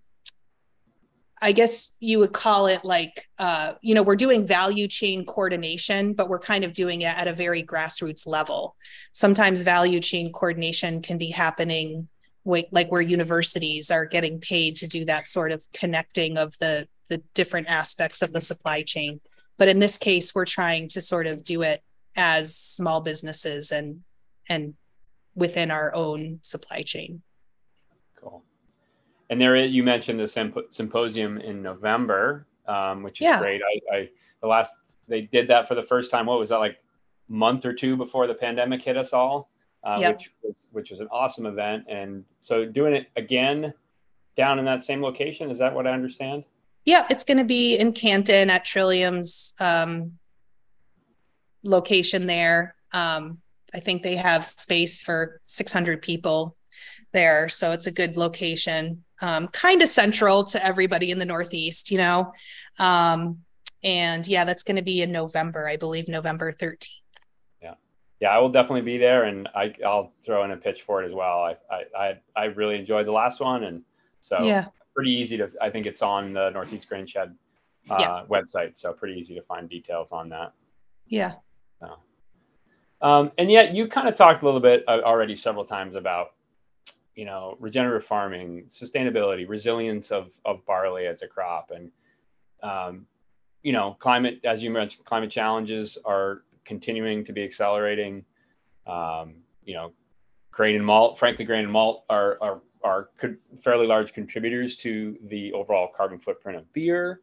[SPEAKER 4] I guess you would call it like, uh, you know, we're doing value chain coordination, but we're kind of doing it at a very grassroots level. Sometimes value chain coordination can be happening like where universities are getting paid to do that sort of connecting of the the different aspects of the supply chain. But in this case, we're trying to sort of do it as small businesses and and within our own supply chain.
[SPEAKER 1] Cool. And there, you mentioned the symp- symposium in November, um, which is yeah. great. I, I the last they did that for the first time. What was that like? Month or two before the pandemic hit us all, uh, yep. which was which was an awesome event. And so doing it again down in that same location. Is that what I understand?
[SPEAKER 4] Yeah, it's going to be in Canton at Trillium's um, location there. Um, I think they have space for 600 people there. So it's a good location, um, kind of central to everybody in the Northeast, you know. Um, and yeah, that's going to be in November, I believe, November 13th.
[SPEAKER 1] Yeah. Yeah, I will definitely be there and I, I'll throw in a pitch for it as well. I, I, I, I really enjoyed the last one. And so yeah. Pretty easy to, I think it's on the Northeast Grain Shed uh, yeah. website. So pretty easy to find details on that.
[SPEAKER 4] Yeah.
[SPEAKER 1] So. Um, and yet you kind of talked a little bit uh, already several times about, you know, regenerative farming, sustainability, resilience of, of barley as a crop. And, um, you know, climate, as you mentioned, climate challenges are continuing to be accelerating. Um, you know, grain and malt, frankly, grain and malt are, are, are fairly large contributors to the overall carbon footprint of beer.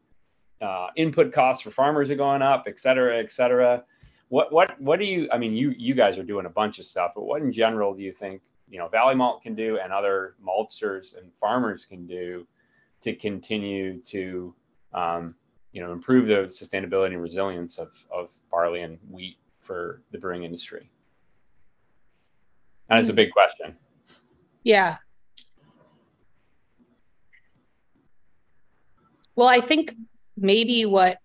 [SPEAKER 1] Uh, input costs for farmers are going up, et cetera, et cetera what what what do you i mean you you guys are doing a bunch of stuff but what in general do you think you know valley malt can do and other maltsters and farmers can do to continue to um, you know improve the sustainability and resilience of of barley and wheat for the brewing industry and it's a big question.
[SPEAKER 4] Yeah. Well i think maybe what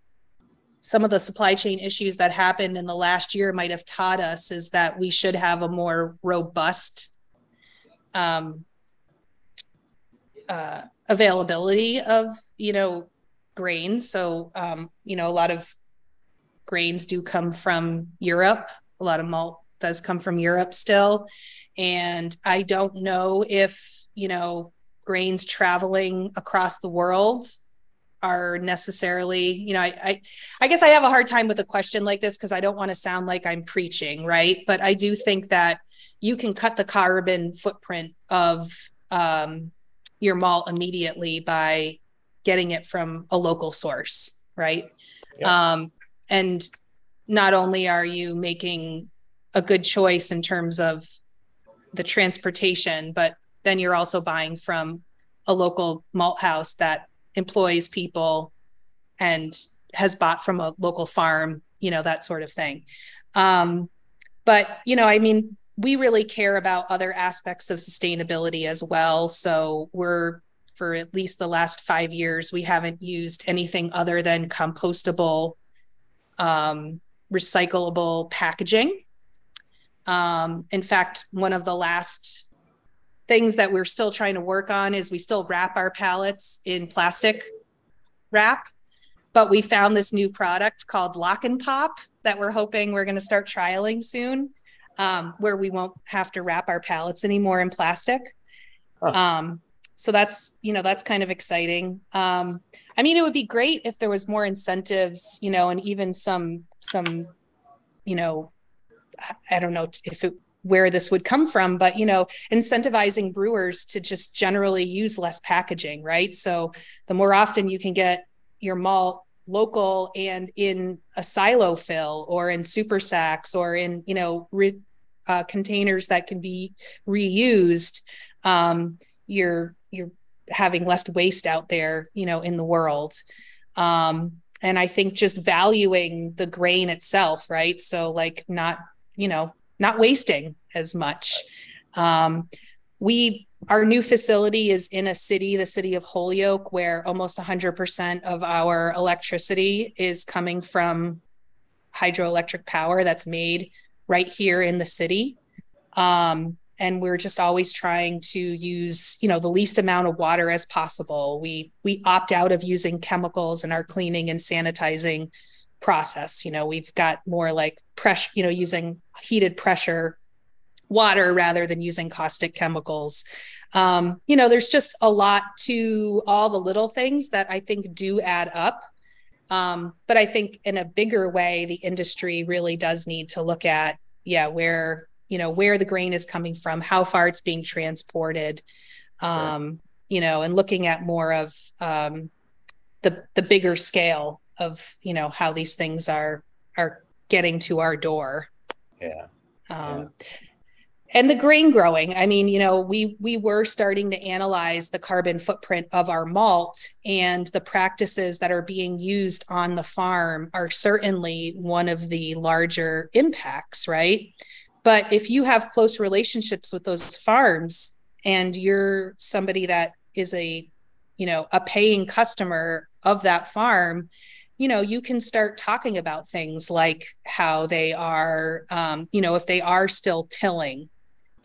[SPEAKER 4] some of the supply chain issues that happened in the last year might have taught us is that we should have a more robust um, uh, availability of you know grains. So um, you know a lot of grains do come from europe a lot of malt does come from europe still. And i don't know if you know grains traveling across the world are necessarily you know I, I i guess i have a hard time with a question like this because i don't want to sound like i'm preaching right? But i do think that you can cut the carbon footprint of um, your malt immediately by getting it from a local source right? Yeah. um, and not only are you making a good choice in terms of the transportation but then you're also buying from a local malt house that employs people and has bought from a local farm, you know, that sort of thing. Um, but, you know, I mean, we really care about other aspects of sustainability as well. So we're, for at least the last five years, we haven't used anything other than compostable, um, recyclable packaging. Um, in fact, one of the last things that we're still trying to work on is we still wrap our pallets in plastic wrap but we found this new product called lock and pop that we're hoping we're going to start trialing soon um, where we won't have to wrap our pallets anymore in plastic huh. um, so that's you know that's kind of exciting um, i mean it would be great if there was more incentives you know and even some some you know i don't know if it where this would come from but you know incentivizing brewers to just generally use less packaging right? So the more often you can get your malt local and in a silo fill or in super sacks or in you know re, uh, containers that can be reused um, you're you're having less waste out there you know in the world. Um, and i think just valuing the grain itself right? So like not you know not wasting as much. Um, we our new facility is in a city, the city of Holyoke, where almost 100% of our electricity is coming from hydroelectric power that's made right here in the city. Um, and we're just always trying to use, you know, the least amount of water as possible. We we opt out of using chemicals in our cleaning and sanitizing process. You know, we've got more like pressure, you know, using heated pressure water rather than using caustic chemicals. Um, you know, there's just a lot to all the little things that I think do add up. Um, but I think in a bigger way, the industry really does need to look at, yeah, where, you know, where the grain is coming from, how far it's being transported, um, you know, and looking at more of um, the the bigger scale of, you know, how these things are are getting to our door.
[SPEAKER 1] Yeah.
[SPEAKER 4] Um, and the grain growing i mean you know we we were starting to analyze the carbon footprint of our malt and the practices that are being used on the farm are certainly one of the larger impacts right but if you have close relationships with those farms and you're somebody that is a you know a paying customer of that farm you know you can start talking about things like how they are um, you know if they are still tilling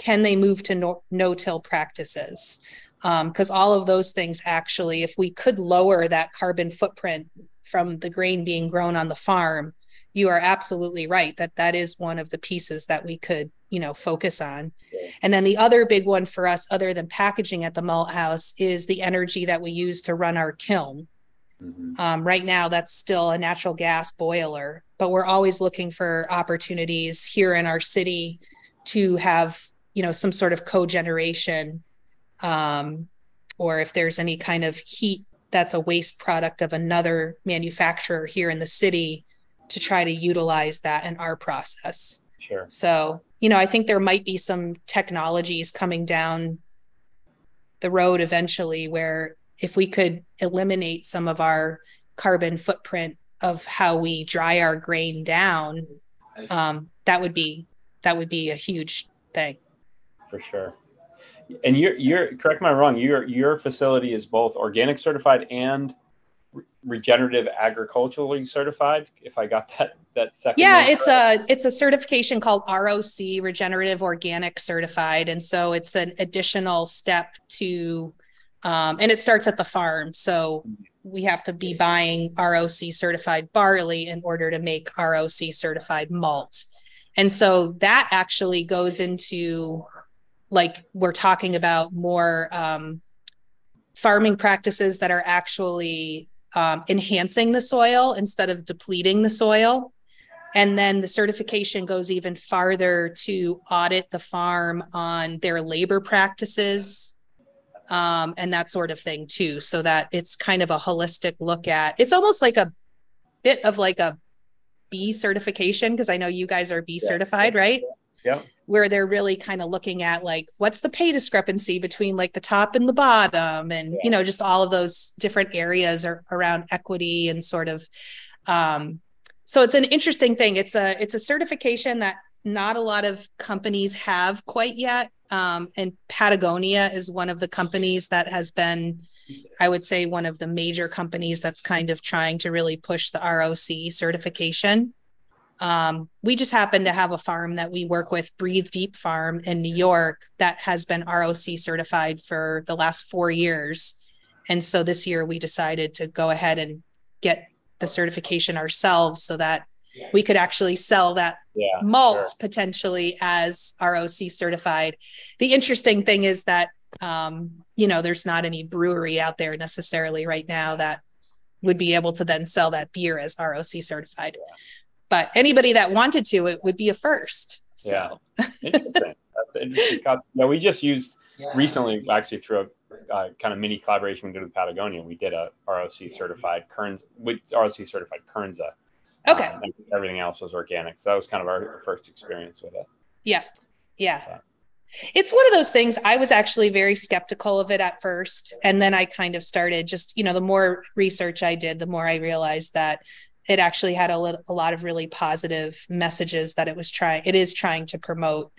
[SPEAKER 4] can they move to no, no-till practices? Because um, all of those things actually if we could lower that carbon footprint from the grain being grown on the farm you are absolutely right that that is one of the pieces that we could you know focus on. And then the other big one for us other than packaging at the malt house is the energy that we use to run our kiln mm-hmm. um, right now that's still a natural gas boiler but we're always looking for opportunities here in our city to have you know some sort of cogeneration um, or if there's any kind of heat that's a waste product of another manufacturer here in the city to try to utilize that in our process
[SPEAKER 1] sure
[SPEAKER 4] so you know i think there might be some technologies coming down the road eventually where if we could eliminate some of our carbon footprint of how we dry our grain down um, that would be that would be a huge thing
[SPEAKER 1] for sure. And you're you're correct me I'm wrong. Your your facility is both organic certified and regenerative agriculturally certified. If I got that that second.
[SPEAKER 4] Yeah, it's a it's a certification called ROC Regenerative Organic Certified, and so it's an additional step to, um, and it starts at the farm. So we have to be buying ROC certified barley in order to make ROC certified malt. And so that actually goes into like we're talking about more um, farming practices that are actually um, enhancing the soil instead of depleting the soil. And then the certification goes even farther to audit the farm on their labor practices um, and that sort of thing too, so that it's kind of a holistic look at. It's almost like a bit of like a B certification because I know you guys are B yeah. certified, right?
[SPEAKER 1] Yeah
[SPEAKER 4] where they're really kind of looking at like what's the pay discrepancy between like the top and the bottom and yeah. you know just all of those different areas are around equity and sort of um, so it's an interesting thing it's a it's a certification that not a lot of companies have quite yet um, and patagonia is one of the companies that has been i would say one of the major companies that's kind of trying to really push the roc certification um, we just happen to have a farm that we work with, Breathe Deep Farm in New York, that has been ROC certified for the last four years. And so this year we decided to go ahead and get the certification ourselves so that we could actually sell that yeah, malt sure. potentially as ROC certified. The interesting thing is that, um, you know, there's not any brewery out there necessarily right now that would be able to then sell that beer as ROC certified. Yeah but anybody that wanted to, it would be a first. So.
[SPEAKER 1] Yeah, interesting. That's interesting. Yeah, we just used yeah. recently, actually through a uh, kind of mini collaboration we did with Patagonia. We did a ROC certified Kerns, with ROC certified Kernza.
[SPEAKER 4] Okay. Um,
[SPEAKER 1] everything else was organic, so that was kind of our first experience with it.
[SPEAKER 4] Yeah, yeah. yeah. It's one of those things. I was actually very skeptical of it at first. And then I kind of started just, you know, the more research I did, the more I realized that it actually had a, little, a lot of really positive messages that it was trying it is trying to promote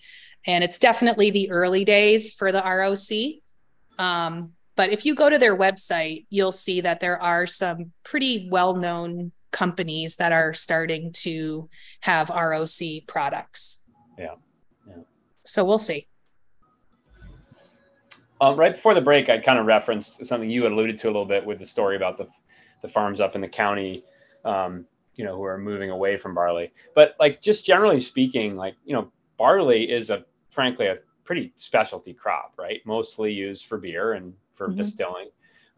[SPEAKER 4] and it's definitely the early days for the roc um, but if you go to their website you'll see that there are some pretty well-known companies that are starting to have roc products
[SPEAKER 1] yeah, yeah.
[SPEAKER 4] so we'll see
[SPEAKER 1] um, right before the break i kind of referenced something you alluded to a little bit with the story about the the farms up in the county um, you know, who are moving away from barley. But like just generally speaking, like, you know, barley is a frankly a pretty specialty crop, right? Mostly used for beer and for mm-hmm. distilling.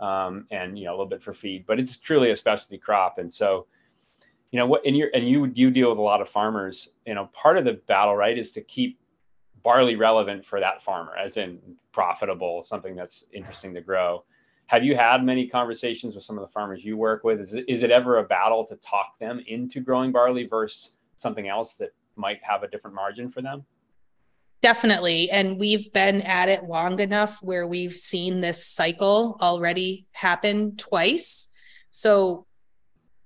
[SPEAKER 1] Um, and you know, a little bit for feed, but it's truly a specialty crop. And so, you know, what and you and you you deal with a lot of farmers, you know, part of the battle, right, is to keep barley relevant for that farmer, as in profitable, something that's interesting to grow have you had many conversations with some of the farmers you work with? Is it, is it ever a battle to talk them into growing barley versus something else that might have a different margin for them?
[SPEAKER 4] Definitely. And we've been at it long enough where we've seen this cycle already happen twice. So,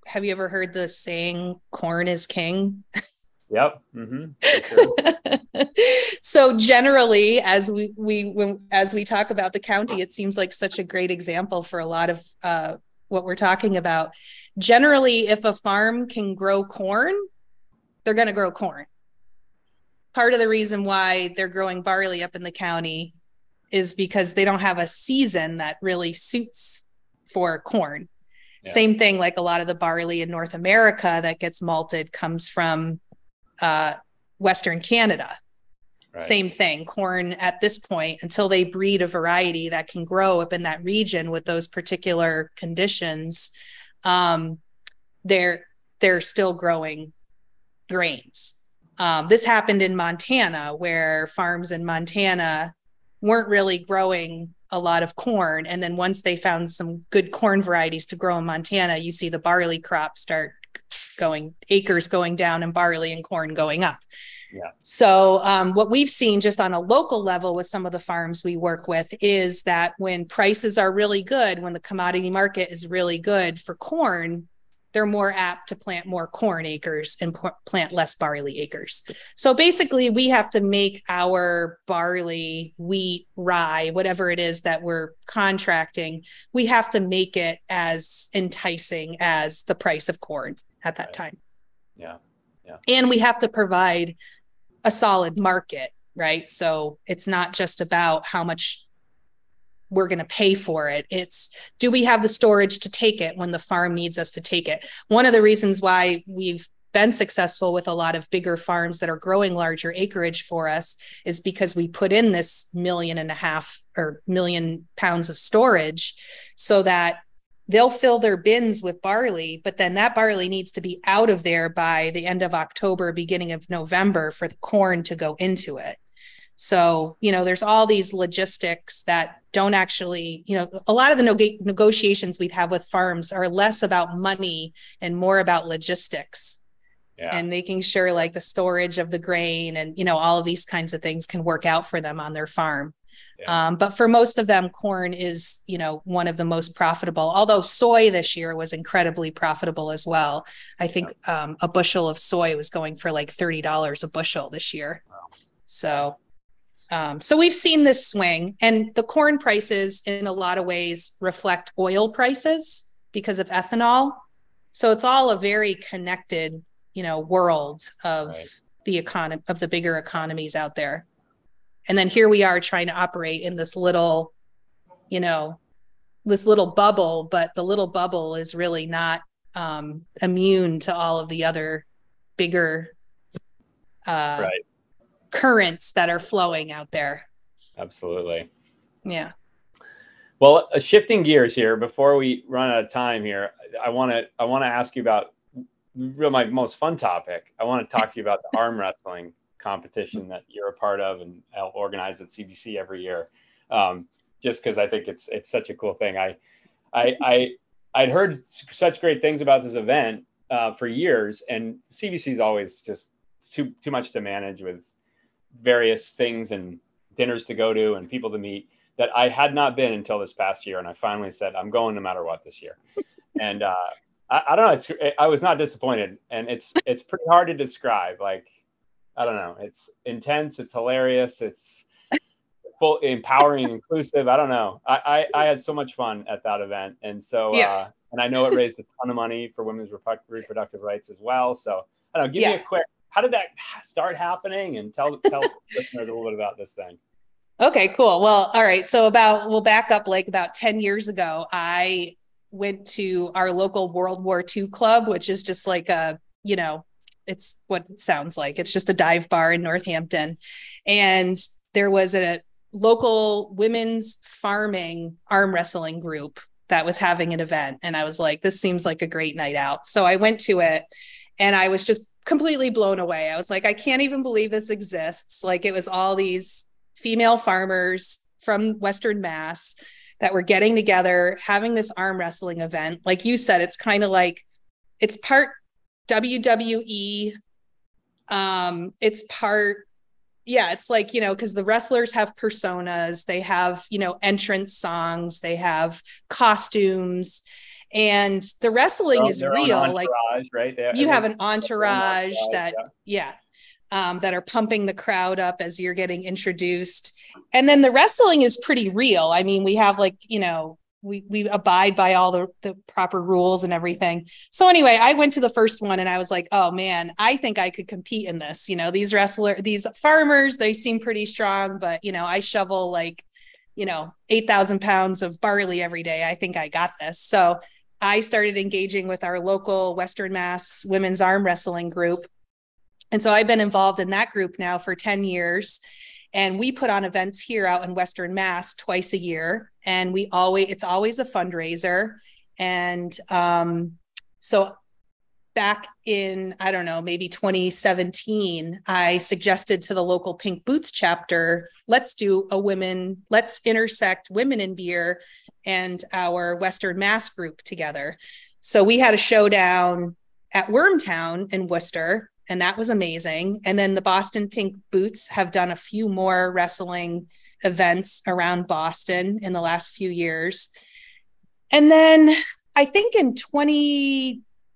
[SPEAKER 4] have you ever heard the saying, corn is king?
[SPEAKER 1] Yep. Mm-hmm.
[SPEAKER 4] so generally, as we we when, as we talk about the county, it seems like such a great example for a lot of uh, what we're talking about. Generally, if a farm can grow corn, they're going to grow corn. Part of the reason why they're growing barley up in the county is because they don't have a season that really suits for corn. Yeah. Same thing, like a lot of the barley in North America that gets malted comes from uh, Western Canada. Right. Same thing, corn at this point, until they breed a variety that can grow up in that region with those particular conditions, um, they're they're still growing grains. Um, this happened in Montana, where farms in Montana weren't really growing a lot of corn. And then once they found some good corn varieties to grow in Montana, you see the barley crop start going acres going down and barley and corn going up.
[SPEAKER 1] Yeah.
[SPEAKER 4] So um, what we've seen just on a local level with some of the farms we work with is that when prices are really good, when the commodity market is really good for corn, they're more apt to plant more corn acres and p- plant less barley acres. So basically, we have to make our barley, wheat, rye, whatever it is that we're contracting, we have to make it as enticing as the price of corn at that
[SPEAKER 1] right.
[SPEAKER 4] time.
[SPEAKER 1] Yeah. Yeah.
[SPEAKER 4] And we have to provide a solid market, right? So it's not just about how much we're going to pay for it. It's do we have the storage to take it when the farm needs us to take it? One of the reasons why we've been successful with a lot of bigger farms that are growing larger acreage for us is because we put in this million and a half or million pounds of storage so that they'll fill their bins with barley, but then that barley needs to be out of there by the end of October, beginning of November for the corn to go into it. So, you know, there's all these logistics that don't actually, you know, a lot of the no- negotiations we have with farms are less about money and more about logistics. Yeah. And making sure like the storage of the grain and you know all of these kinds of things can work out for them on their farm. Yeah. Um, but for most of them, corn is, you know, one of the most profitable. Although soy this year was incredibly profitable as well. I think yeah. um, a bushel of soy was going for like thirty dollars a bushel this year. Wow. So um, so we've seen this swing, and the corn prices, in a lot of ways, reflect oil prices because of ethanol. So it's all a very connected, you know, world of right. the economy of the bigger economies out there. And then here we are trying to operate in this little, you know, this little bubble, but the little bubble is really not um, immune to all of the other bigger uh, right currents that are flowing out there.
[SPEAKER 1] Absolutely.
[SPEAKER 4] Yeah.
[SPEAKER 1] Well, uh, shifting gears here before we run out of time here, I want to I want to ask you about real my most fun topic. I want to talk to you about the arm wrestling competition that you're a part of and I'll organize at CBC every year. Um, just because I think it's it's such a cool thing. I I I I'd heard such great things about this event uh, for years, and CBC is always just too too much to manage with various things and dinners to go to and people to meet that I had not been until this past year. And I finally said, I'm going no matter what this year. and uh, I, I, don't know. It's, I was not disappointed. And it's, it's pretty hard to describe. Like, I don't know. It's intense. It's hilarious. It's full empowering, inclusive. I don't know. I, I, I, had so much fun at that event. And so, yeah. uh, and I know it raised a ton of money for women's reproductive rights as well. So I don't know, give yeah. me a quick how did that start happening? And tell tell listeners a little bit about this thing.
[SPEAKER 4] Okay, cool. Well, all right. So about we'll back up like about 10 years ago, I went to our local World War II club, which is just like a, you know, it's what it sounds like. It's just a dive bar in Northampton. And there was a local women's farming arm wrestling group that was having an event. And I was like, this seems like a great night out. So I went to it and I was just completely blown away. I was like, I can't even believe this exists. Like it was all these female farmers from Western Mass that were getting together, having this arm wrestling event. Like you said, it's kind of like it's part WWE. Um, it's part, yeah, it's like, you know, because the wrestlers have personas, they have, you know, entrance songs, they have costumes, and the wrestling is real. Like
[SPEAKER 1] right? They-
[SPEAKER 4] you have an
[SPEAKER 1] everyone's got their own
[SPEAKER 4] entourage
[SPEAKER 1] entourage,
[SPEAKER 4] that,
[SPEAKER 1] yeah.
[SPEAKER 4] yeah, um, that are pumping the crowd up as you're getting introduced. And then the wrestling is pretty real. I mean, we have like, you know, we we abide by all the, the proper rules and everything. So anyway, I went to the first one and I was like, oh man, I think I could compete in this. You know, these wrestler, these farmers, they seem pretty strong, but you know, I shovel like, you know, 8,000 pounds of barley every day. I think I got this. So I started engaging with our local Western Mass women's arm wrestling group. And so I've been involved in that group now for 10 years. And we put on events here out in Western Mass twice a year. And we always, it's always a fundraiser. And um, so back in, I don't know, maybe 2017, I suggested to the local Pink Boots chapter, let's do a women, let's intersect women in beer and our Western Mass group together. So we had a showdown at Wormtown in Worcester, and that was amazing. And then the Boston Pink Boots have done a few more wrestling events around Boston in the last few years. And then I think in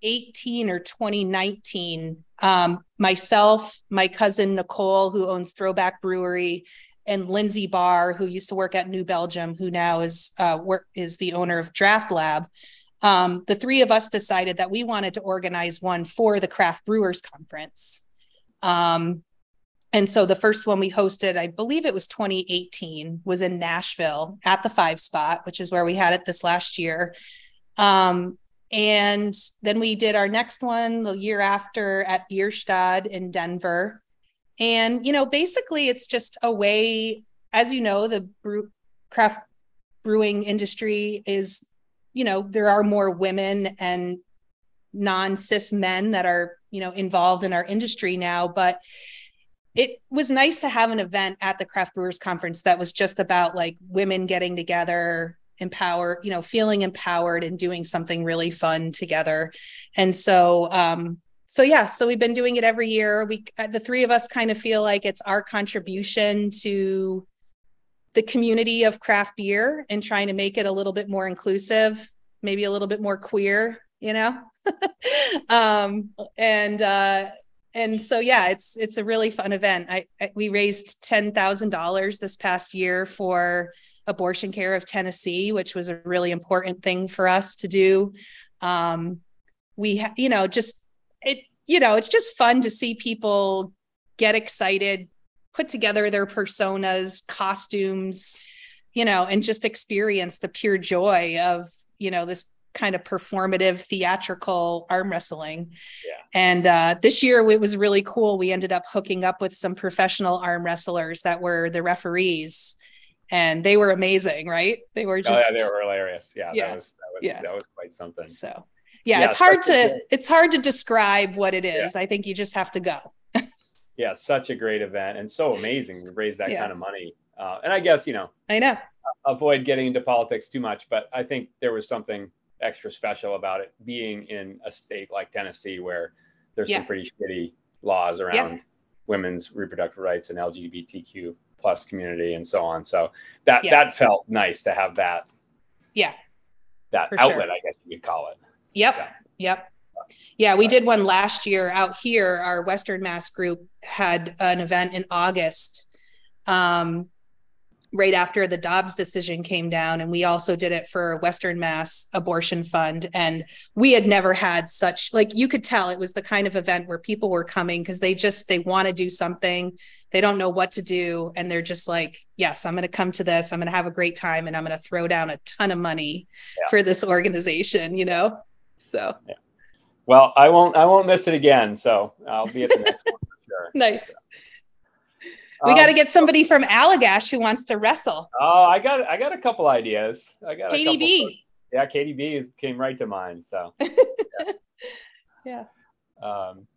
[SPEAKER 4] 2018 or 2019, um, myself, my cousin Nicole, who owns Throwback Brewery, and Lindsay Barr, who used to work at New Belgium, who now is uh, work is the owner of Draft Lab. Um, the three of us decided that we wanted to organize one for the Craft Brewers Conference. Um, and so the first one we hosted, I believe it was 2018, was in Nashville at the Five Spot, which is where we had it this last year. Um, and then we did our next one the year after at Bierstadt in Denver. And, you know, basically it's just a way, as you know, the brew, craft brewing industry is, you know, there are more women and non cis men that are, you know, involved in our industry now. But it was nice to have an event at the Craft Brewers Conference that was just about like women getting together, empower, you know, feeling empowered and doing something really fun together. And so, um, so yeah, so we've been doing it every year. We, uh, the three of us, kind of feel like it's our contribution to the community of craft beer and trying to make it a little bit more inclusive, maybe a little bit more queer, you know. um, and uh, and so yeah, it's it's a really fun event. I, I we raised ten thousand dollars this past year for abortion care of Tennessee, which was a really important thing for us to do. Um, we, ha- you know, just it, you know, it's just fun to see people get excited, put together their personas, costumes, you know, and just experience the pure joy of, you know, this kind of performative theatrical arm wrestling.
[SPEAKER 1] Yeah.
[SPEAKER 4] And uh, this year it was really cool. We ended up hooking up with some professional arm wrestlers that were the referees and they were amazing, right? They were just
[SPEAKER 1] oh yeah, they were hilarious. Yeah,
[SPEAKER 4] Yeah.
[SPEAKER 1] that was that was
[SPEAKER 4] Yeah.
[SPEAKER 1] that was quite something.
[SPEAKER 4] so yeah,
[SPEAKER 1] Yeah,
[SPEAKER 4] it's hard to
[SPEAKER 1] great-
[SPEAKER 4] it's hard to describe what it is. I think you just have to go.
[SPEAKER 1] Yeah, such a great event and so amazing to raise that
[SPEAKER 4] Yeah.
[SPEAKER 1] kind of money. Uh, and I guess you know
[SPEAKER 4] I know.
[SPEAKER 1] avoid getting into politics too much, but I think there was something extra special about it being in a state like Tennessee where there's
[SPEAKER 4] Yeah.
[SPEAKER 1] some pretty shitty laws around women's reproductive rights and LGBTQ plus community and so on. So that
[SPEAKER 4] Yeah.
[SPEAKER 1] that felt nice to have that
[SPEAKER 4] Yeah.
[SPEAKER 1] that
[SPEAKER 4] For sure.
[SPEAKER 1] outlet, I guess you could call it.
[SPEAKER 4] Yep.
[SPEAKER 1] Yeah.
[SPEAKER 4] Yep. Yeah, we did one last year out here. Our Western Mass group had an event in August, um, right after the Dobbs decision came down, and we also did it for Western Mass Abortion Fund. And we had never had such like you could tell it was the kind of event where people were coming because they just they want to do something, they don't know what to do, and they're just like, yes, I'm going to come to this, I'm going to have a great time, and I'm going to throw down a ton of money
[SPEAKER 1] Yeah.
[SPEAKER 4] for this organization, you know. So
[SPEAKER 1] Well, I won't I won't miss it again. So I'll be at the next one for sure.
[SPEAKER 4] nice. We
[SPEAKER 1] Um,
[SPEAKER 4] got to get somebody from Allagash who wants to wrestle.
[SPEAKER 1] Oh, I got I got a couple ideas. I got
[SPEAKER 4] KDB.
[SPEAKER 1] yeah, KDB is- came right to mind. So
[SPEAKER 4] Yeah.
[SPEAKER 1] Um,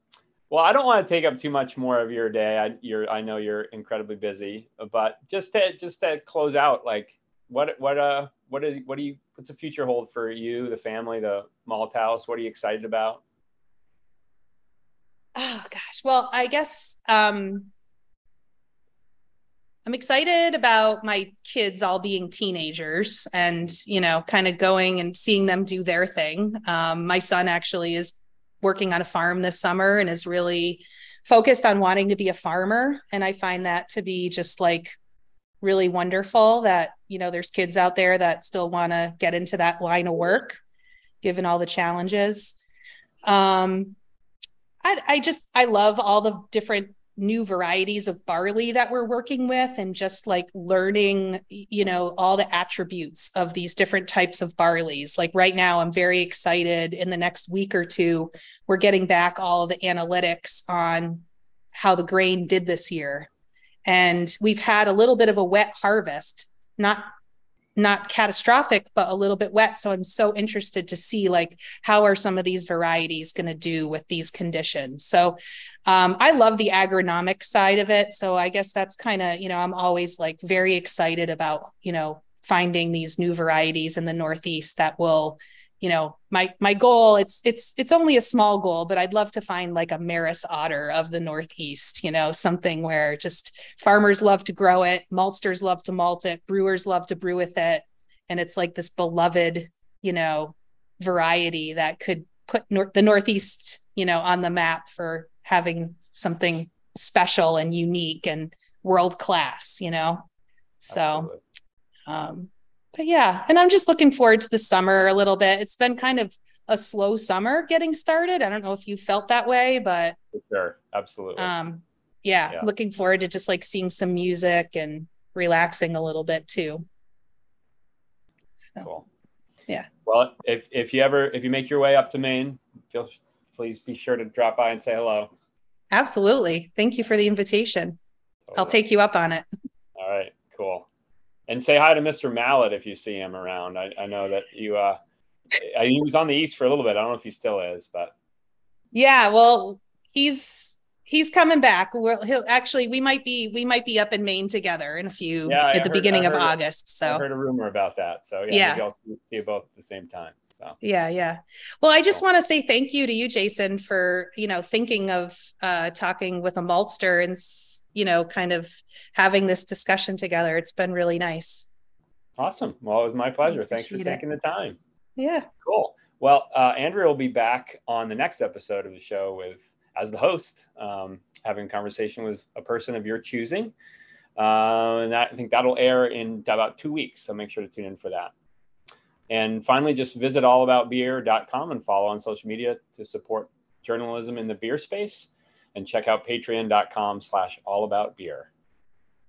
[SPEAKER 1] well, I don't want to take up too much more of your day. I, you're, I know you're incredibly busy, but just to just to close out, like, what what uh what is what do you what's the future hold for you, the family, the malt house? What are you excited about?
[SPEAKER 4] Oh gosh. Well, I guess um I'm excited about my kids all being teenagers and, you know, kind of going and seeing them do their thing. Um, my son actually is working on a farm this summer and is really focused on wanting to be a farmer. And I find that to be just like really wonderful that, you know, there's kids out there that still want to get into that line of work, given all the challenges. Um, I, I just, I love all the different new varieties of barley that we're working with and just like learning you know all the attributes of these different types of barleys. Like right now i'm very excited in the next week or two we're getting back all the analytics on how the grain did this year. And we've had a little bit of a wet harvest not not catastrophic but a little bit wet. So i'm so interested to see like how are some of these varieties going to do with these conditions? So um, i love the agronomic side of it. So i guess that's kind of you know i'm always like very excited about you know finding these new varieties in the northeast that will you know my my goal it's it's it's only a small goal but i'd love to find like a maris otter of the northeast you know something where just farmers love to grow it maltsters love to malt it brewers love to brew with it and it's like this beloved you know variety that could put nor- the northeast you know on the map for having something special and unique and world class you know so Absolutely. um but yeah, and I'm just looking forward to the summer a little bit. It's been kind of a slow summer getting started. I don't know if you felt that way, but
[SPEAKER 1] For sure, absolutely.
[SPEAKER 4] Um, yeah, yeah, looking forward to just like seeing some music and relaxing a little bit too.
[SPEAKER 1] So, cool.
[SPEAKER 4] Yeah.
[SPEAKER 1] Well, if if you ever if you make your way up to Maine, feel please be sure to drop by and say hello.
[SPEAKER 4] Absolutely. Thank you for the invitation. Totally. I'll take you up on it.
[SPEAKER 1] All right. Cool and say hi to Mr. Mallett if you see him around. I, I know that you uh he was on the east for a little bit. I don't know if he still is, but
[SPEAKER 4] yeah, well, he's he's coming back. We'll he'll actually we might be we might be up in Maine together in a few yeah, at I the heard, beginning of August. So
[SPEAKER 1] I heard a rumor about that. So yeah, yeah. maybe I'll see you both at the same time. So
[SPEAKER 4] yeah, yeah. Well, I just want to say thank you to you, Jason, for you know thinking of uh talking with a maltster and you know kind of having this discussion together. It's been really nice.
[SPEAKER 1] Awesome. Well, it was my pleasure. Thanks for taking it. the time.
[SPEAKER 4] Yeah.
[SPEAKER 1] Cool. Well, uh, Andrea will be back on the next episode of the show with as the host, um, having a conversation with a person of your choosing. Uh, and that, I think that'll air in about two weeks. So make sure to tune in for that. And finally, just visit allaboutbeer.com and follow on social media to support journalism in the beer space and check out patreon.com slash allaboutbeer.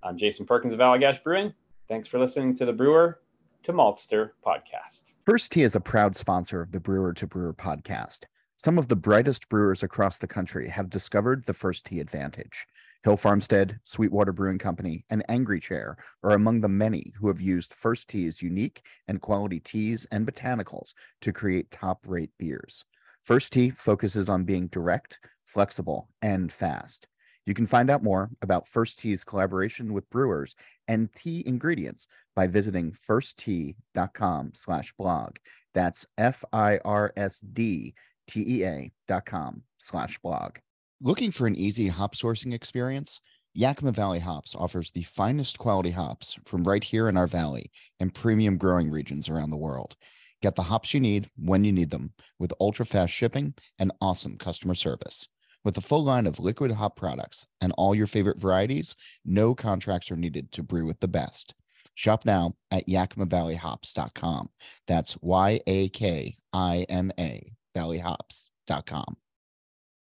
[SPEAKER 1] I'm Jason Perkins of Allagash Brewing. Thanks for listening to the Brewer to Maltster podcast.
[SPEAKER 2] Firsd Tea is a proud sponsor of the Brewer to Brewer podcast. Some of the brightest brewers across the country have discovered the Firsd Tea advantage. Hill Farmstead, Sweetwater Brewing Company, and Angry Chair are among the many who have used Firsd Tea's unique and quality teas and botanicals to create top rate beers. Firsd Tea focuses on being direct, flexible, and fast. You can find out more about Firsd Tea's collaboration with brewers and tea ingredients by visiting firsdtea.com slash blog. That's F-I-R-S-D tea.com slash blog. Looking for an easy hop sourcing experience? Yakima Valley Hops offers the finest quality hops from right here in our valley and premium growing regions around the world. Get the hops you need when you need them with ultra fast shipping and awesome customer service. With a full line of liquid hop products and all your favorite varieties, no contracts are needed to brew with the best. Shop now at yakimavalleyhops.com. That's Y A K I M A valleyhops.com.